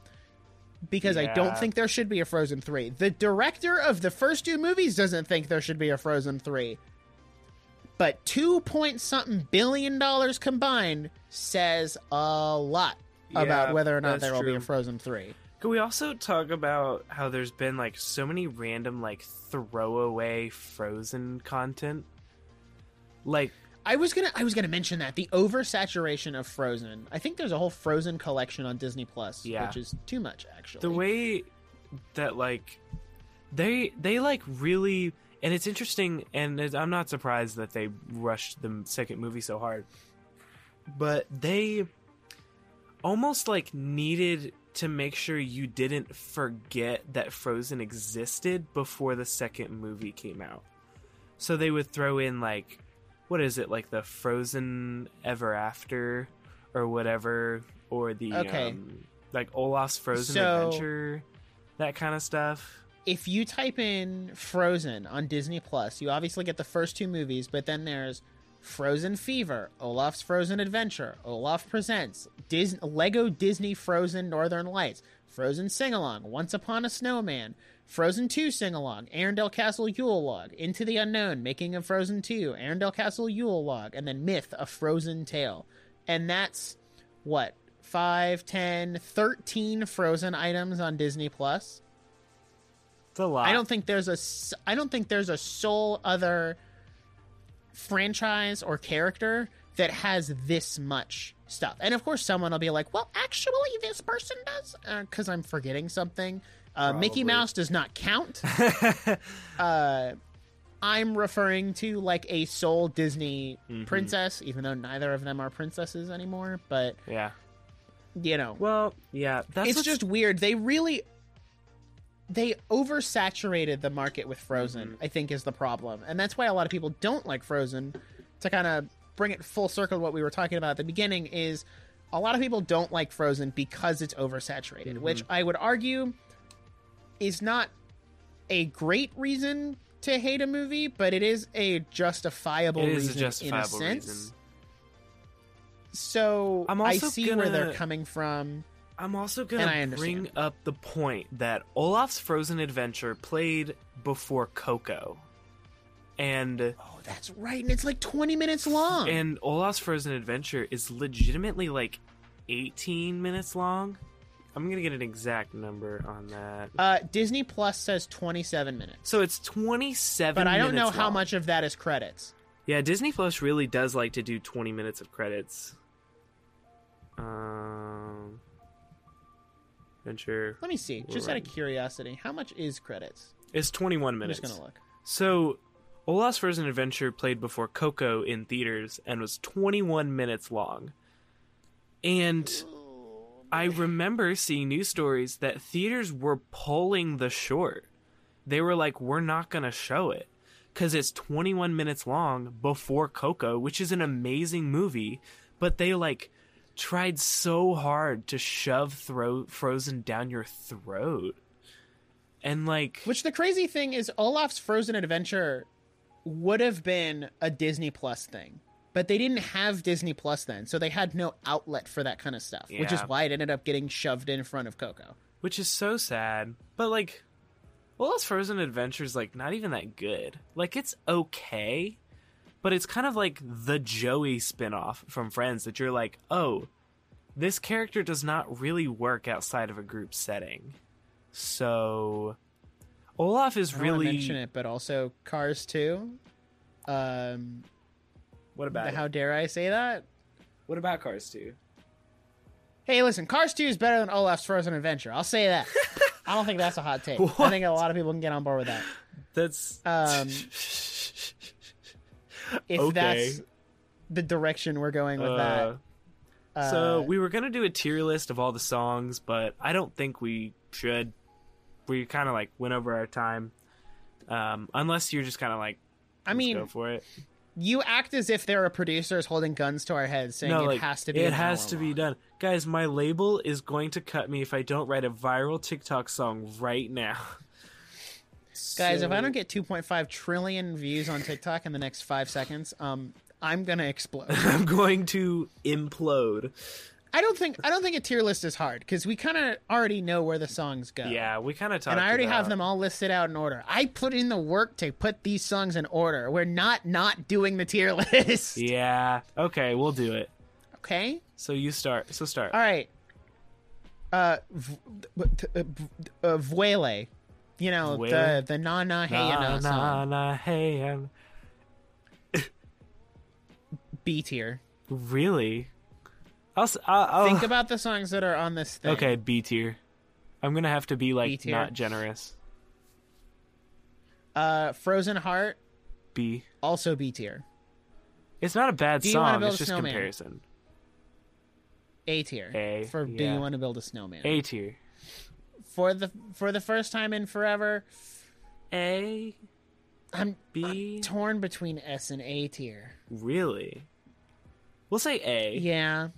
because I don't think there should be a Frozen 3. The director of the first two movies doesn't think there should be a Frozen 3. But 2 point something billion dollars combined says a lot about whether or not there will be a. Frozen 3. Can we also talk about how there's been like so many random like throwaway Frozen content? Like I was gonna I was gonna mention that the oversaturation of Frozen. I think there's a whole Frozen collection on Disney Plus, Yeah. which is too much actually. the way that like they they like really and it's interesting and it- i'm not surprised that they rushed the second movie so hard but they almost like needed to make sure you didn't forget that frozen existed before the second movie came out so they would throw in like what is it like the frozen ever after or whatever or the Okay. um, like olaf's frozen So- adventure that kind of stuff if you type in Frozen on Disney Plus, you obviously get the first two movies, but then there's Frozen Fever, Olaf's Frozen Adventure, Olaf Presents, Dis- Lego Disney Frozen Northern Lights, Frozen Sing Along, Once Upon a Snowman, Frozen 2 Sing Along, Arendelle Castle Yule Log, Into the Unknown, Making of Frozen 2, Arendelle Castle Yule Log, and then Myth, A Frozen Tale. And that's what? 5, 10, 13 Frozen items on Disney Plus. it's a lot I don't think there's a I don't think there's a sole other franchise or character that has this much stuff. And of course, someone will be like, "Well, actually, this person does," uh, because I'm forgetting something. Uh, Mickey Mouse does not count. (laughs) uh, I'm referring to like a sole Disney Mhm. princess, even though neither of them are princesses anymore. But yeah you know, well yeah that's it's what's- just weird. They really they oversaturated the market with Frozen. Mm-hmm. I think is the problem, and that's why a lot of people don't like Frozen. To kind of bring it full circle, to what we were talking about at the beginning is a lot of people don't like Frozen because it's oversaturated, Mm-hmm. which I would argue is not a great reason to hate a movie, but it is a justifiable It is a reason justifiable in a sense. reason. So I'm also I see where they're coming from. I'm also gonna bring up the point that Olaf's Frozen Adventure played before Coco, and Oh, that's right, and it's like twenty minutes long. and Olaf's Frozen Adventure is legitimately like 18 minutes long. I'm gonna get an exact number on that. uh, Disney Plus says twenty-seven minutes, So it's 27. but I don't know minutes how much of that is credits. Yeah, Disney Plus really does like to do 20 minutes of credits. Um, Adventure. Let me see, just out of curiosity, how much is credits? It's 21 I'm minutes. just gonna look. So, Olaf's Frozen Adventure played before Coco in theaters and was 21 minutes long. And I remember seeing news stories that theaters were pulling the short. They were like, we're not going to show it because it's 21 minutes long before Coco, which is an amazing movie, but they like tried so hard to shove thro- Frozen down your throat. And like, Which the crazy thing is, Olaf's Frozen Adventure would have been a Disney Plus thing, but they didn't have Disney Plus then, so they had no outlet for that kind of stuff, which is why it ended up getting shoved in front of Coco. which is so sad. But like, well, Olaf's Frozen Adventure is like not even that good. Like it's okay, but it's kind of like the Joey spinoff from Friends that you're like, oh, this character does not really work outside of a group setting. So Olaf is I don't want to really mention it, but also Cars 2. Um, what about the- it? how dare I say that? what about Cars 2? Hey, listen, Cars 2 is better than Olaf's Frozen Adventure. I'll say that. (laughs) I don't think that's a hot take. I think a lot of people can get on board with that. That's Um, (laughs) If Okay. that's the direction we're going with Uh, that. Uh, So we were gonna do a tier list of all the songs, but I don't think we should. We kind of like went over our time, um, unless you're just kind of like, I mean, go for it. You act as if there are producers holding guns to our heads saying no, it like has to be. Done. It has to be done, guys. My label is going to cut me if I don't write a viral TikTok song right now. (laughs) Guys, if I don't get 2.5 trillion views on TikTok in the next five seconds, um, I'm gonna explode. (laughs) I'm going to implode. I don't think I don't think a tier list is hard because we kind of already know where the songs go. Yeah, we kind of talked. And I already about, have them all listed out in order. I put in the work to put these songs in order. We're not not doing the tier (laughs) list. Yeah. Okay, we'll do it. Okay. So you start. So start. All right. Uh, v- uh, uh, Vuelie. You know Vuelie? the the na na hey na na, na, hey, B tier. Really? I'll, I'll, I'll Think (laughs) about the songs that are on this thing. Okay, B tier. I'm gonna have to be like tier? not generous. Uh, Frozen Heart, B. also B tier. It's not a bad Do song. It's just Snowman? comparison. A tier. A, for Do. You Want to Build a Snowman? A tier. For the for the first time in forever, A. I'm B. torn between S and A tier. Really? We'll say A. Yeah.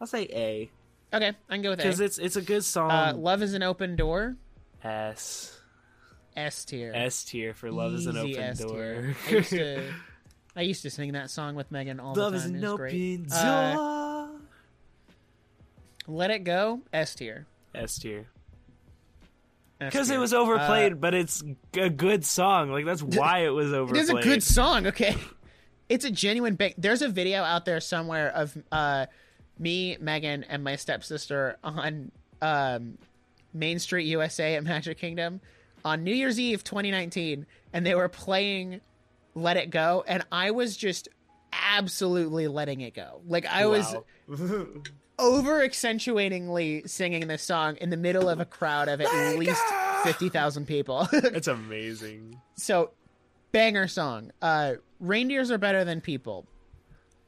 Will say A Okay, I can go with A. because it's it's a good song. Uh, Love is an open door. S. S tier. S tier for Love is an Easy Open S Door. I used to, (laughs) I used to sing that song with Megan all Love the time. an It was open great. door. Uh, Let it go. S tier. S tier. Because it was overplayed, Uh, but it's a good song. Like that's why it was overplayed. It is a good song. Okay, (laughs) it's a genuine bang. There's a video out there somewhere of uh, me, Megan, and my stepsister on um, Main Street USA at Magic Kingdom on New Year's Eve 2019, and they were playing "Let It Go," and I was just absolutely letting it go. Like I was (laughs) over accentuatingly singing this song in the middle of a crowd of at least fifty thousand people. (laughs) It's amazing. so banger song uh reindeers are better than people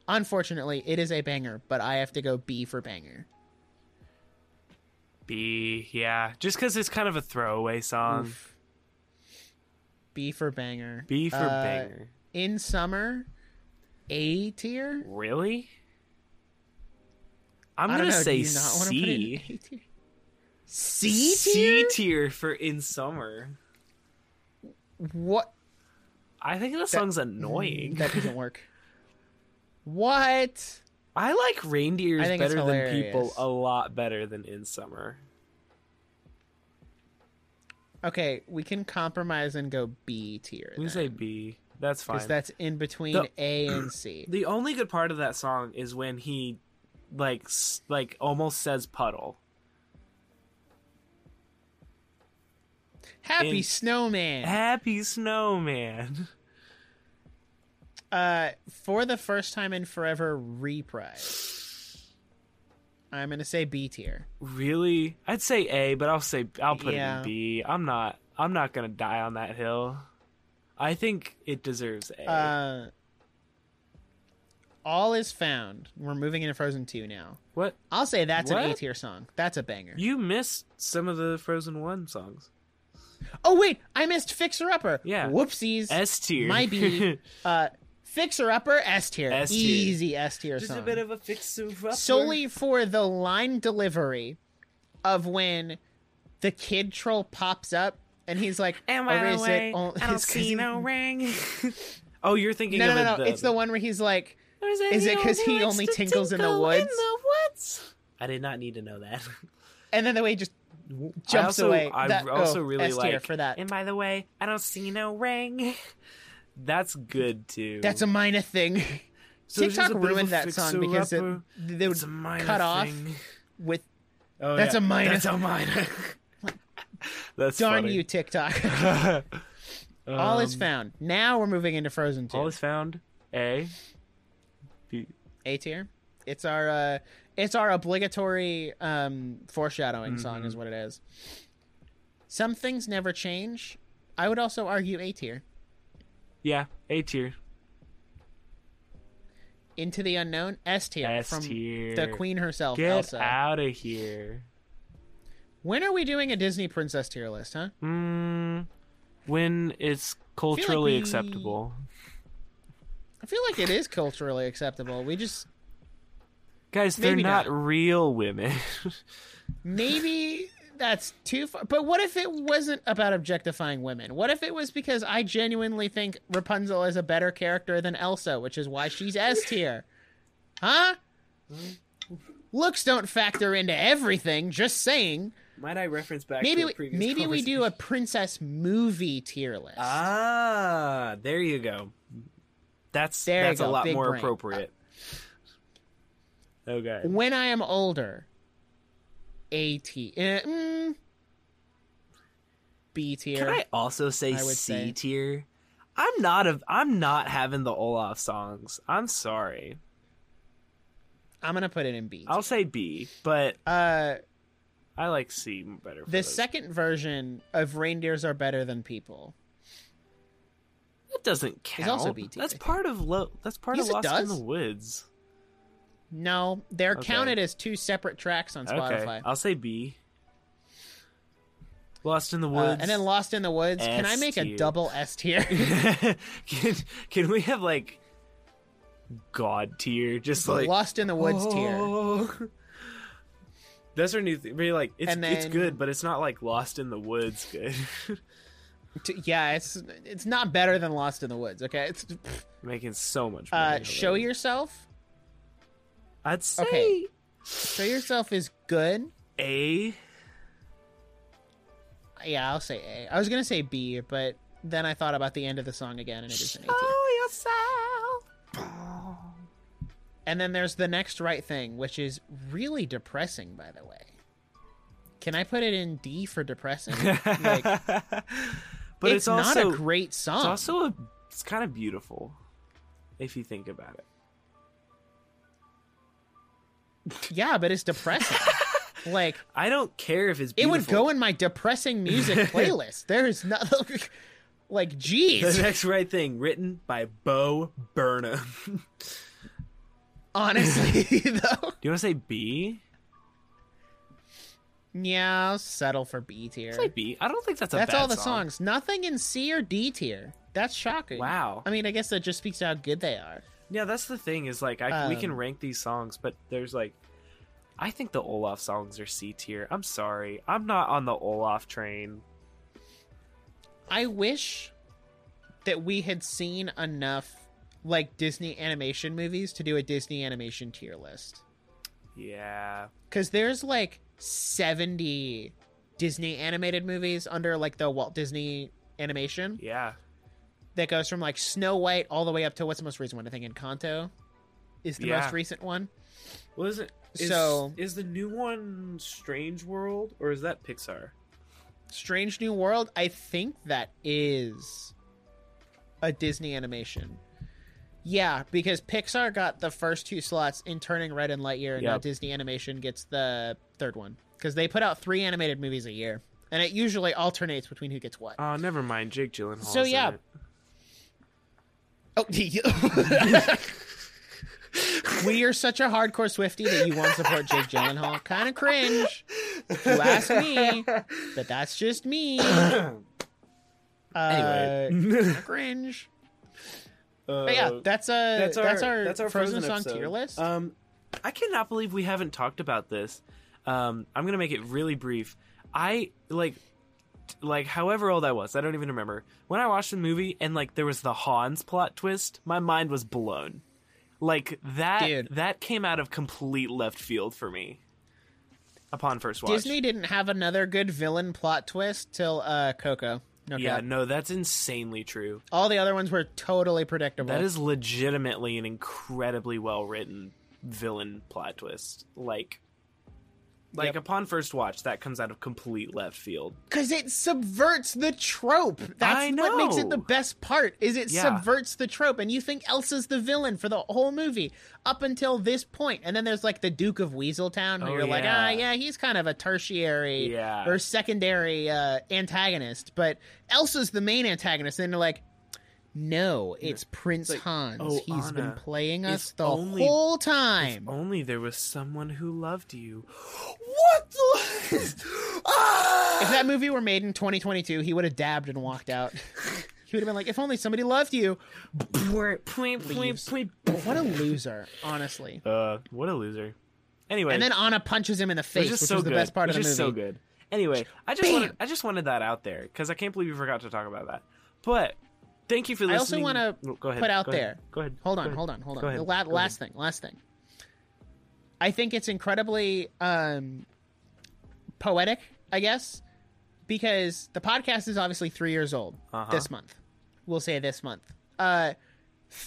unfortunately it is a banger but i have to go b for banger B, yeah, just because it's kind of a throwaway song. Oof. b for banger B for Uh, banger. in summer a tier Really? I'm gonna know, say you not wanna put it in C. A tier? c C tier tier for in summer. what I think the song's annoying. that doesn't work (laughs) what I like reindeers I better than people a lot better than in summer. okay we can compromise and go b tier We can say B. That's fine. because that's in between The- a and c (clears throat) The only good part of that song is when he like like almost says puddle. happy in- snowman Happy snowman. (laughs) Uh, for the first time in forever, reprise. I'm gonna say B tier. Really? I'd say A, but I'll say I'll put it in B. I'm not I'm not gonna die on that hill. I think it deserves A. Uh, All is found. We're moving into Frozen Two now. what? I'll say that's an A tier song. That's a banger. You missed some of the Frozen One songs. Oh wait, I missed Fixer Upper. Yeah. Whoopsies. S tier. My B. (laughs) uh, Fixer Upper S tier. S tier. Easy S tier Just song. a bit of a fix up. solely for the line delivery of when the kid troll pops up and he's like, Am or I is away? it on- I don't see no ring. oh, you're thinking No, of no, it, no, no. the, It's the one where he's like, Is it because he likes only to tinkles in the woods? In the woods? I did not need to know that. (laughs) and then the way he just I jumps also, away. I That- also oh, really S tier like. for that. And by the way, I don't see no ring. (laughs) That's good too. That's a minor thing. (laughs) So TikTok a bit of a ruined that song because it, they would It's a minor cut off thing. with Oh, That's yeah. a minor- That's a (laughs) minor. That's darn funny. you, TikTok. (laughs) All is Um, found. Now we're moving into Frozen 2. All is found. A. B. A tier. It's our uh it's our obligatory um foreshadowing song Mm-hmm. is what it is. Some things never change. I would also argue A tier. Yeah. A tier. Into the unknown S tier S from tier. the queen herself Get Elsa. out of here. When are we doing a Disney princess tier list, huh? Mm, when it's culturally we- acceptable. I feel like it is culturally acceptable. We just Guys, they're not, not. real women. (laughs) maybe that's too far. But what if it wasn't about objectifying women? What if it was because I genuinely think Rapunzel is a better character than Elsa, which is why she's S tier? Huh? Looks don't factor into everything. Just saying. Might I reference back Maybe to we, maybe we do a princess movie tier list. Ah, there you go. That's There that's a lot more brain. appropriate. Okay. when I am older, A T. Uh, mm, B tier. Can I also say C tier? I'm not a I'm not having the Olaf songs. I'm sorry. I'm gonna put it in B. I'll say B, but Uh, I like C better. For the those. second version of reindeers are better than people. that doesn't count. also B tier, That's part of lo- that's part Yes, of Lost in the Woods. No, they're Okay. counted as two separate tracks on Spotify. Okay, I'll say B. Lost in the Uh, Woods, and then Lost in the Woods. Can I make a double S (laughs) tier? can, can we have like God tier? Just like Lost in the Woods tier. Oh. That's our new thing. We're like, it's And it's good, but it's not like Lost in the Woods good. (laughs) Yeah, it's it's not better than Lost in the Woods. Okay, it's Making so much money. uh, show yourself. I'd say Okay. Show yourself is good. A. Yeah, I'll say A. I was gonna say B, but then I thought about the end of the song again, and it is an A. Show yourself. And then there's the next right thing, which is really depressing, by the way. Can I put it in D for depressing? like, (laughs) but it's, it's, also not a great song. it's also a it's kind of beautiful if you think about it. Yeah, but it's depressing. (laughs) like, I don't care if it's B. it would go in my depressing music (laughs) playlist. There is not (laughs) like, G the next right thing written by Bo Burnham. Honestly, though, Do you want to say B? yeah, I'll settle for B tier. Say B. I don't think that's a That's all the song. songs. Nothing in C or D tier. That's shocking. Wow. I mean, I guess that just speaks to how good they are. Yeah, that's the thing is like I, we can Um, rank these songs, but there's like I think the Olaf songs are C tier. I'm sorry, I'm not on the Olaf train. I wish that we had seen enough like Disney animation movies to do a Disney animation tier list. Yeah, Cuz there's like 70 Disney animated movies under like the Walt Disney animation yeah. That goes from like Snow White all the way up to what's the most recent one? I think Encanto is the Yeah. most recent one. What is it? Is, So- is the new one Strange World or is that Pixar? Strange New World, I think that is a Disney animation. Yeah, because Pixar got the first two slots in Turning Red and Lightyear, and now Disney Animation gets the third one because they put out three animated movies a year, and it usually alternates between who gets what. Oh, never mind. Jake Gyllenhaal. So, yeah. Oh, (laughs) we are such a hardcore Swifty that you won't support Jake Gyllenhaal. Kind of cringe, if you ask me. But that's just me. (coughs) Uh, Anyway. cringe. But yeah, that's uh that's that's our that's our Frozen, Frozen, song tier list. Um, I cannot believe we haven't talked about this. Um, I'm gonna make it really brief. I like, like, however old I was, I don't even remember when I watched the movie and like there was the Hans plot twist. My mind was blown. Like that, Dude. that came out of complete left field for me. Upon first watch, Disney didn't have another good villain plot twist till uh Coco. No yeah, cap. no, that's insanely true. All the other ones were totally predictable. That is legitimately an incredibly well written villain plot twist. Like, like Yep. upon first watch, that comes out of complete left field. because it subverts the trope. That's what makes it the best part. Is it Yeah. subverts the trope, and you think Elsa's the villain for the whole movie up until this point, and then there's like the Duke of Weaseltown, who Oh, you're like, yeah. ah, yeah, he's kind of a tertiary Yeah. or secondary uh, antagonist, but Elsa's the main antagonist, and they're like. No, it's Prince like, Hans. oh, He's been playing us the only- whole time. If Only there was someone who loved you. (gasps) What the? (laughs) ah! If that movie were made in 2022, he would have dabbed and walked out. (laughs) he would have been like, "If only somebody loved you." Point, point, Leaves. point. What a loser, honestly. Uh, what a loser. Anyway, And then Anna punches him in the face, which so was the good. best part of the movie. so good. Anyway, I just Bam! wanted I just wanted that out there because I can't believe you forgot to talk about that. But thank you for listening. I also wanna Oh, go ahead, put out go ahead, there- Go ahead. Hold on, ahead. hold on, hold on. Ahead, The la- go last thing, last thing. I think it's incredibly um, poetic, I guess, because the podcast is obviously three years old Uh-huh. this month. We'll say this month. Uh,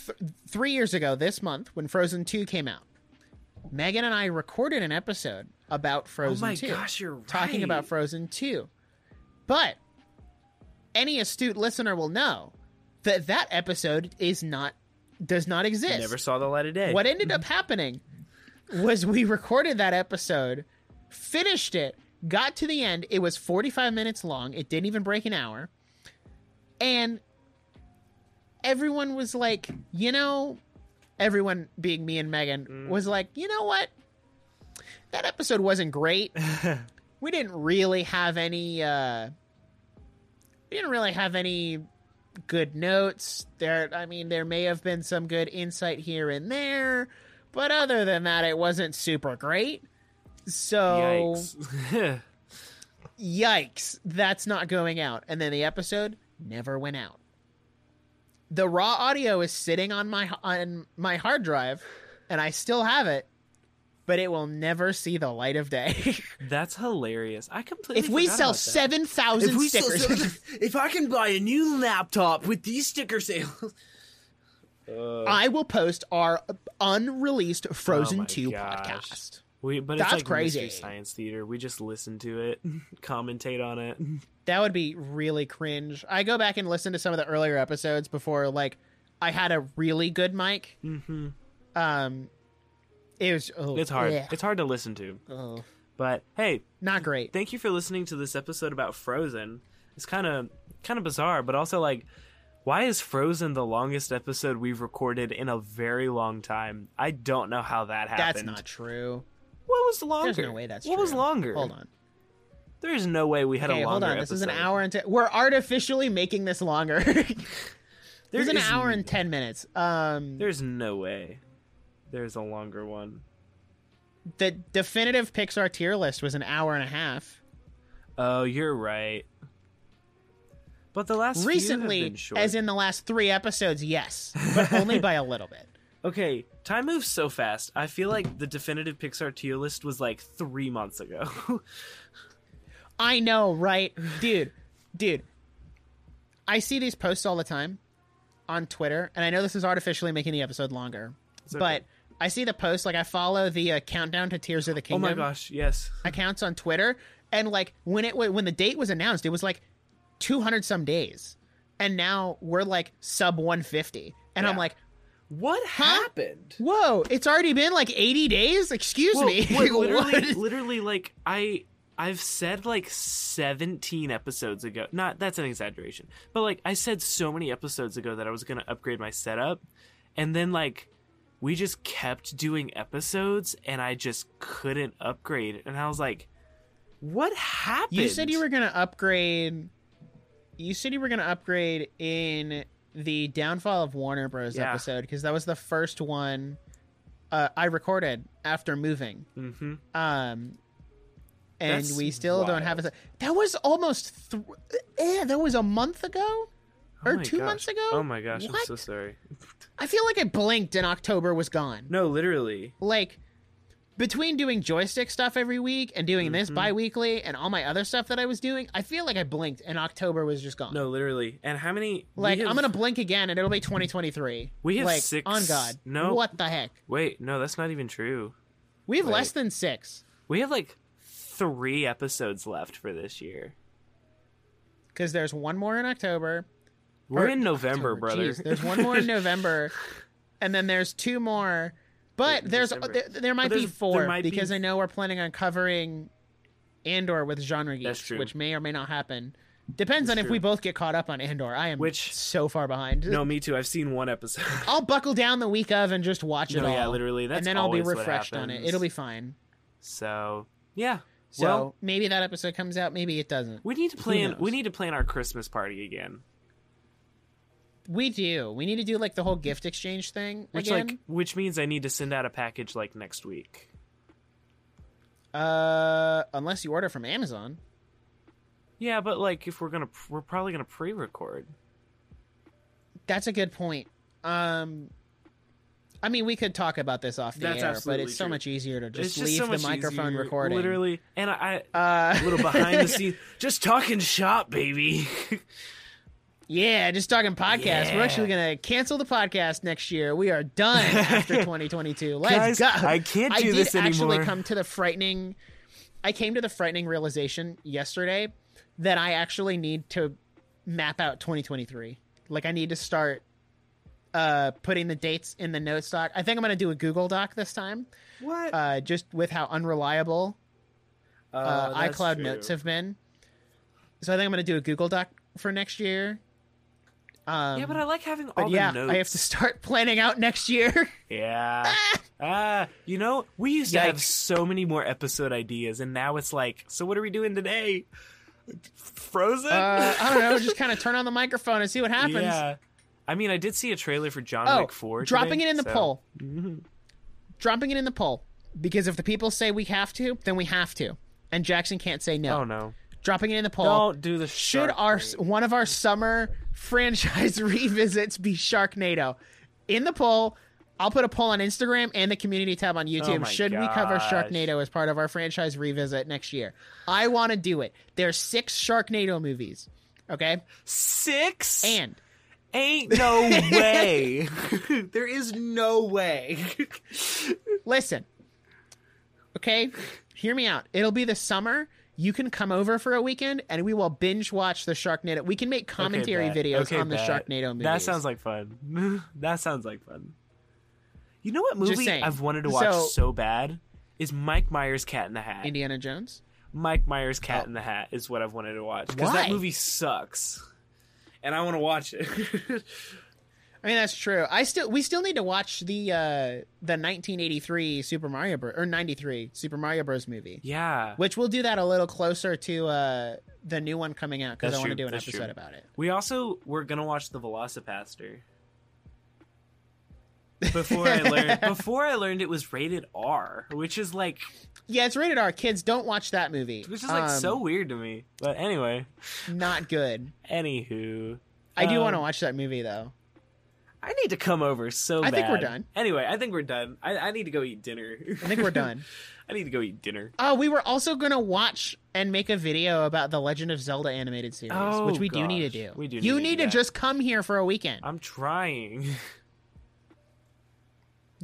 th- three years ago, this month, when Frozen 2 came out, Megan and I recorded an episode about Frozen. Oh my 2. gosh, you're right. talking about Frozen 2. But any astute listener will know that that episode is not does not exist. Never saw the light of day. What ended up happening was we recorded that episode, finished it, got to the end. It was 45 minutes long. It didn't even break an hour. And everyone was like, you know, everyone being me and Megan Mm. was like, you know what? That episode wasn't great. (laughs) we didn't really have any uh we didn't really have any good notes. There i mean there may have been some good insight here and there but other than that it wasn't super great. So Yikes. (laughs) yikes that's not going out. And then the episode never went out. The raw audio is sitting on my on my hard drive and i still have it but it will never see the light of day (laughs) That's hilarious. I completely if we sell about that. 7000 stickers if I can buy a new laptop with these sticker sales. Uh, I will post our unreleased Frozen Oh 2 gosh. podcast. we, but That's it's like crazy. Mystery Science Theater. We just listen to it, (laughs) commentate on it. That would be really cringe. I go back and listen to some of the earlier episodes before like I had a really good mic. hmm Um it was oh, It's hard. yeah. It's hard to listen to. Oh, But hey, not great. thank you for listening to this episode about Frozen. It's kind of kind of bizarre, but also like why is Frozen the longest episode we've recorded in a very long time? I don't know how that happened. That's not true. What was longer? There's no way that's what true. was longer? Hold on. There's no way we had Okay, a hold longer on. This is an episode. hour and ten. We're artificially making this longer. (laughs) There's an hour and 10 minutes. Um There's no way. There's a longer one. the definitive Pixar tier list was an hour and a half. Oh, you're right. But the last Recently, as in the last 3 episodes, yes, but (laughs) only by a little bit. Okay, time moves so fast. I feel like the definitive Pixar tier list was like three months ago. (laughs) I know, right? Dude, dude. I see these posts all the time on Twitter, and I know this is artificially making the episode longer. It's okay. I see the post. like I follow the uh, countdown to Tears of the Kingdom. oh my gosh, yes. (laughs) accounts on Twitter, and like when it when the date was announced, it was like 200 some days. And now we're like sub 150. And I'm like, What happened? Whoa! It's already been like eighty days. Excuse Well, me. wait, (laughs) literally, What? literally, like I, I've said like seventeen episodes ago. Not that's an exaggeration, but like I said so many episodes ago that I was gonna upgrade my setup, and then like we just kept doing episodes, and I just couldn't upgrade, and I was like, "What happened?" You said you were gonna upgrade. You said you were gonna upgrade in the downfall of Warner Bros. Yeah. episode because that was the first one uh, I recorded after moving. Mm-hmm. Um, and That's we still don't have wild. it. That was almost. Th- eh, that was a month ago, or my two gosh. months ago. Oh my gosh, I'm so sorry. I feel like I blinked and October was gone. No, literally. like between doing joystick stuff every week and doing this Mhm. bi-weekly and all my other stuff that I was doing, I feel like I blinked and October was just gone. No, literally. And how many? like have- I'm gonna blink again and it'll be 2023. We have like six- on God. no. what the heck? Wait, no, that's not even true. We have Wait. less than six We have like three episodes left for this year. because there's one more in October. We're Or- in November, October, brother. jeez. there's one more in (laughs) November, and then there's two more. But Wait, there's there, there might But be four there might be- because I know we're planning on covering Andor with genre geeks, That's true. which may or may not happen. Depends on That's if we both get caught up on Andor. I am Which- so far behind. no, me too. I've seen one episode. (laughs) I'll buckle down the week of and just watch it no, all. yeah, literally. That's and then I'll be refreshed on it. It'll be fine. so. Yeah. So well, maybe that episode comes out, maybe it doesn't. we need to plan. We need to plan our Christmas party again. We do. We need to do like the whole gift exchange thing Which again. like, which means I need to send out a package like next week. uh, unless you order from Amazon. Yeah, but like if we're gonna, we're probably gonna pre-record. That's a good point. Um, I mean, we could talk about this off the That's air, but it's so true. much easier to just just leave so the microphone easier, recording. Literally, and I, uh, I a little behind the (laughs) scenes, just talking shop, baby. (laughs) Yeah, just talking podcast. We're actually gonna cancel the podcast next year. We are done after (laughs) 2022. Let's Guys, go. I can't do did this actually come to the frightening. I came to the frightening realization yesterday that I actually need to map out 2023. Like I need to start uh putting the dates in the notes doc. I think I'm gonna do a Google Doc this time, What? uh, just with how unreliable Oh, uh, iCloud Notes have been. So I think I'm gonna do a Google Doc for next year. Um, yeah, but I like having all the yeah, notes. I have to start (laughs) planning out next year. Yeah. (laughs) ah, you know, we used to have so many more episode ideas, and now it's like, so what are we doing today? Frozen? uh, I don't know, just (laughs) kind of turn on the microphone and see what happens. Yeah. I mean, I did see a trailer for John Oh, Wick 4. dropping today, it in the so- poll. Mhm. Dropping it in the poll because if the people say we have to, then we have to, and Jackson can't say no. Oh, no. Dropping it in the poll. Don't do the Should our one of our summer (laughs) franchise (laughs) revisits be Sharknado? In the poll, I'll put a poll on Instagram and the community tab on oh YouTube. Oh Should we cover gosh. Sharknado as part of our franchise revisit next year? I want to do it. There's six Sharknado movies. Okay? Six? And Ain't no way. (laughs) there is no way. listen. Okay? Hear me out. It'll be the summer. You can come over for a weekend and we will binge watch the Sharknado. We can make commentary Okay, videos Okay, on the. Sharknado movies. That sounds like fun. (laughs) that sounds like fun. You know what movie. I've wanted to watch So- so, bad is Mike Myers' Cat in the Hat. Indiana Jones. Mike Myers' Cat Oh. in the Hat is what I've wanted to watch because that movie sucks, and I want to watch it. (laughs) I mean that's true. I still we still need to watch the uh the 1983 Super Mario Bros. or 93 Super Mario Bros. movie, yeah, which we'll do that a little closer to uh the new one coming out because I want to do an that's episode true. about it. we also were gonna watch the Velocipastor. (laughs) Before I learned, before I learned it was rated R, which is like, Yeah, it's rated R. Kids don't watch that movie. which is like Um, so weird to me. But anyway, not good. anywho, I do Um, want to watch that movie though. I need to come over so I think we're done. Anyway, I think we're done. I, I need to go eat dinner. I think we're done. (laughs) I need to go eat dinner. Oh, we were also gonna watch and make a video about the Legend of Zelda animated series, Oh, which we do need to oh, do. We do You need to need to just come here for a weekend. I'm trying. (laughs)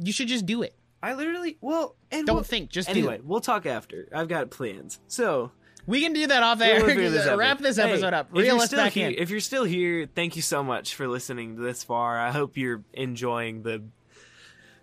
You should just do it. I literally well and Don't we'll- think, just do anyway. We'll talk after. I've got plans. So We can do that off air. We'll (laughs) this. Wrap this Hey, episode up. if Reel us back here, in. If you're still here, thank you so much for listening this far. I hope you're enjoying the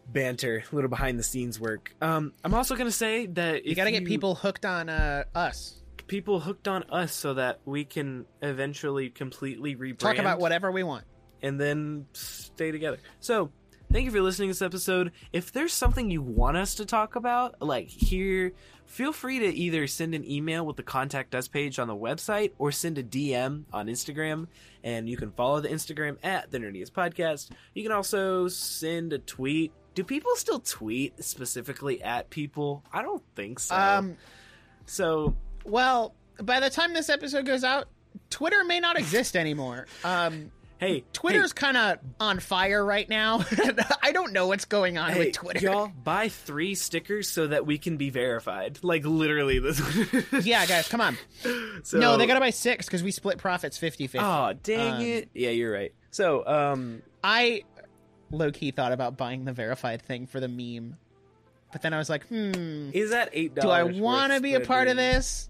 banter, a little behind the scenes work. Um, I'm also gonna say that You got to get people hooked on uh, us. people hooked on us so that we can eventually completely rebrand. Talk about whatever we want. and then stay together. So, thank you for listening to this episode. If there's something you want us to talk about, like here, feel free to either send an email with the contact us page on the website or send a DM on Instagram. And you can follow the Instagram at the Nerdiest Podcast. You can also send a tweet. Do people still tweet specifically at people? I don't think so. Um, so well, by the time this episode goes out, Twitter may not exist anymore. Um, hey, Twitter's kind of on fire right now. (laughs) I don't know what's going on Hey, with Twitter. y'all buy three stickers so that we can be verified. Like literally this. (laughs) Yeah, guys, come on. So, No, they got to buy six because we split profits 50 50. Oh dang Um, it! Yeah, you're right. So, um, I low key thought about buying the verified thing for the meme, but then I was like, hmm, is that eight do I want to be a part of this?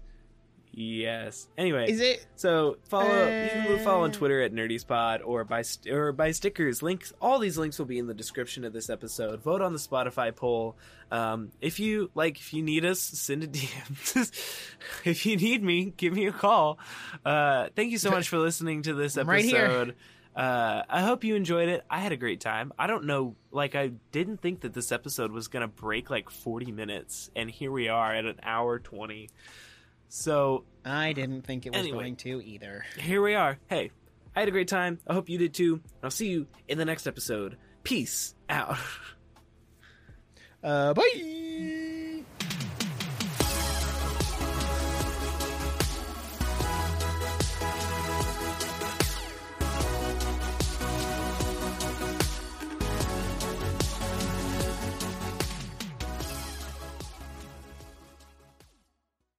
Yes. Anyway, Is it? so follow you can follow on Uh, Twitter at NerdySpot or buy st- or buy stickers. Links. All these links will be in the description of this episode. Vote on the Spotify poll. Um, if you like, if you need us, send a (laughs) DM. if you need me, give me a call. Uh, thank you so much for listening to this (laughs) I'm right here. episode. Uh, I hope you enjoyed it. I had a great time. I don't know, like I didn't think that this episode was gonna break like forty minutes, and here we are at an hour twenty. So I didn't think it was Anyway. going to either. here we are. Hey, I had a great time. I hope you did too. I'll see you in the next episode. Peace out. Uh, bye.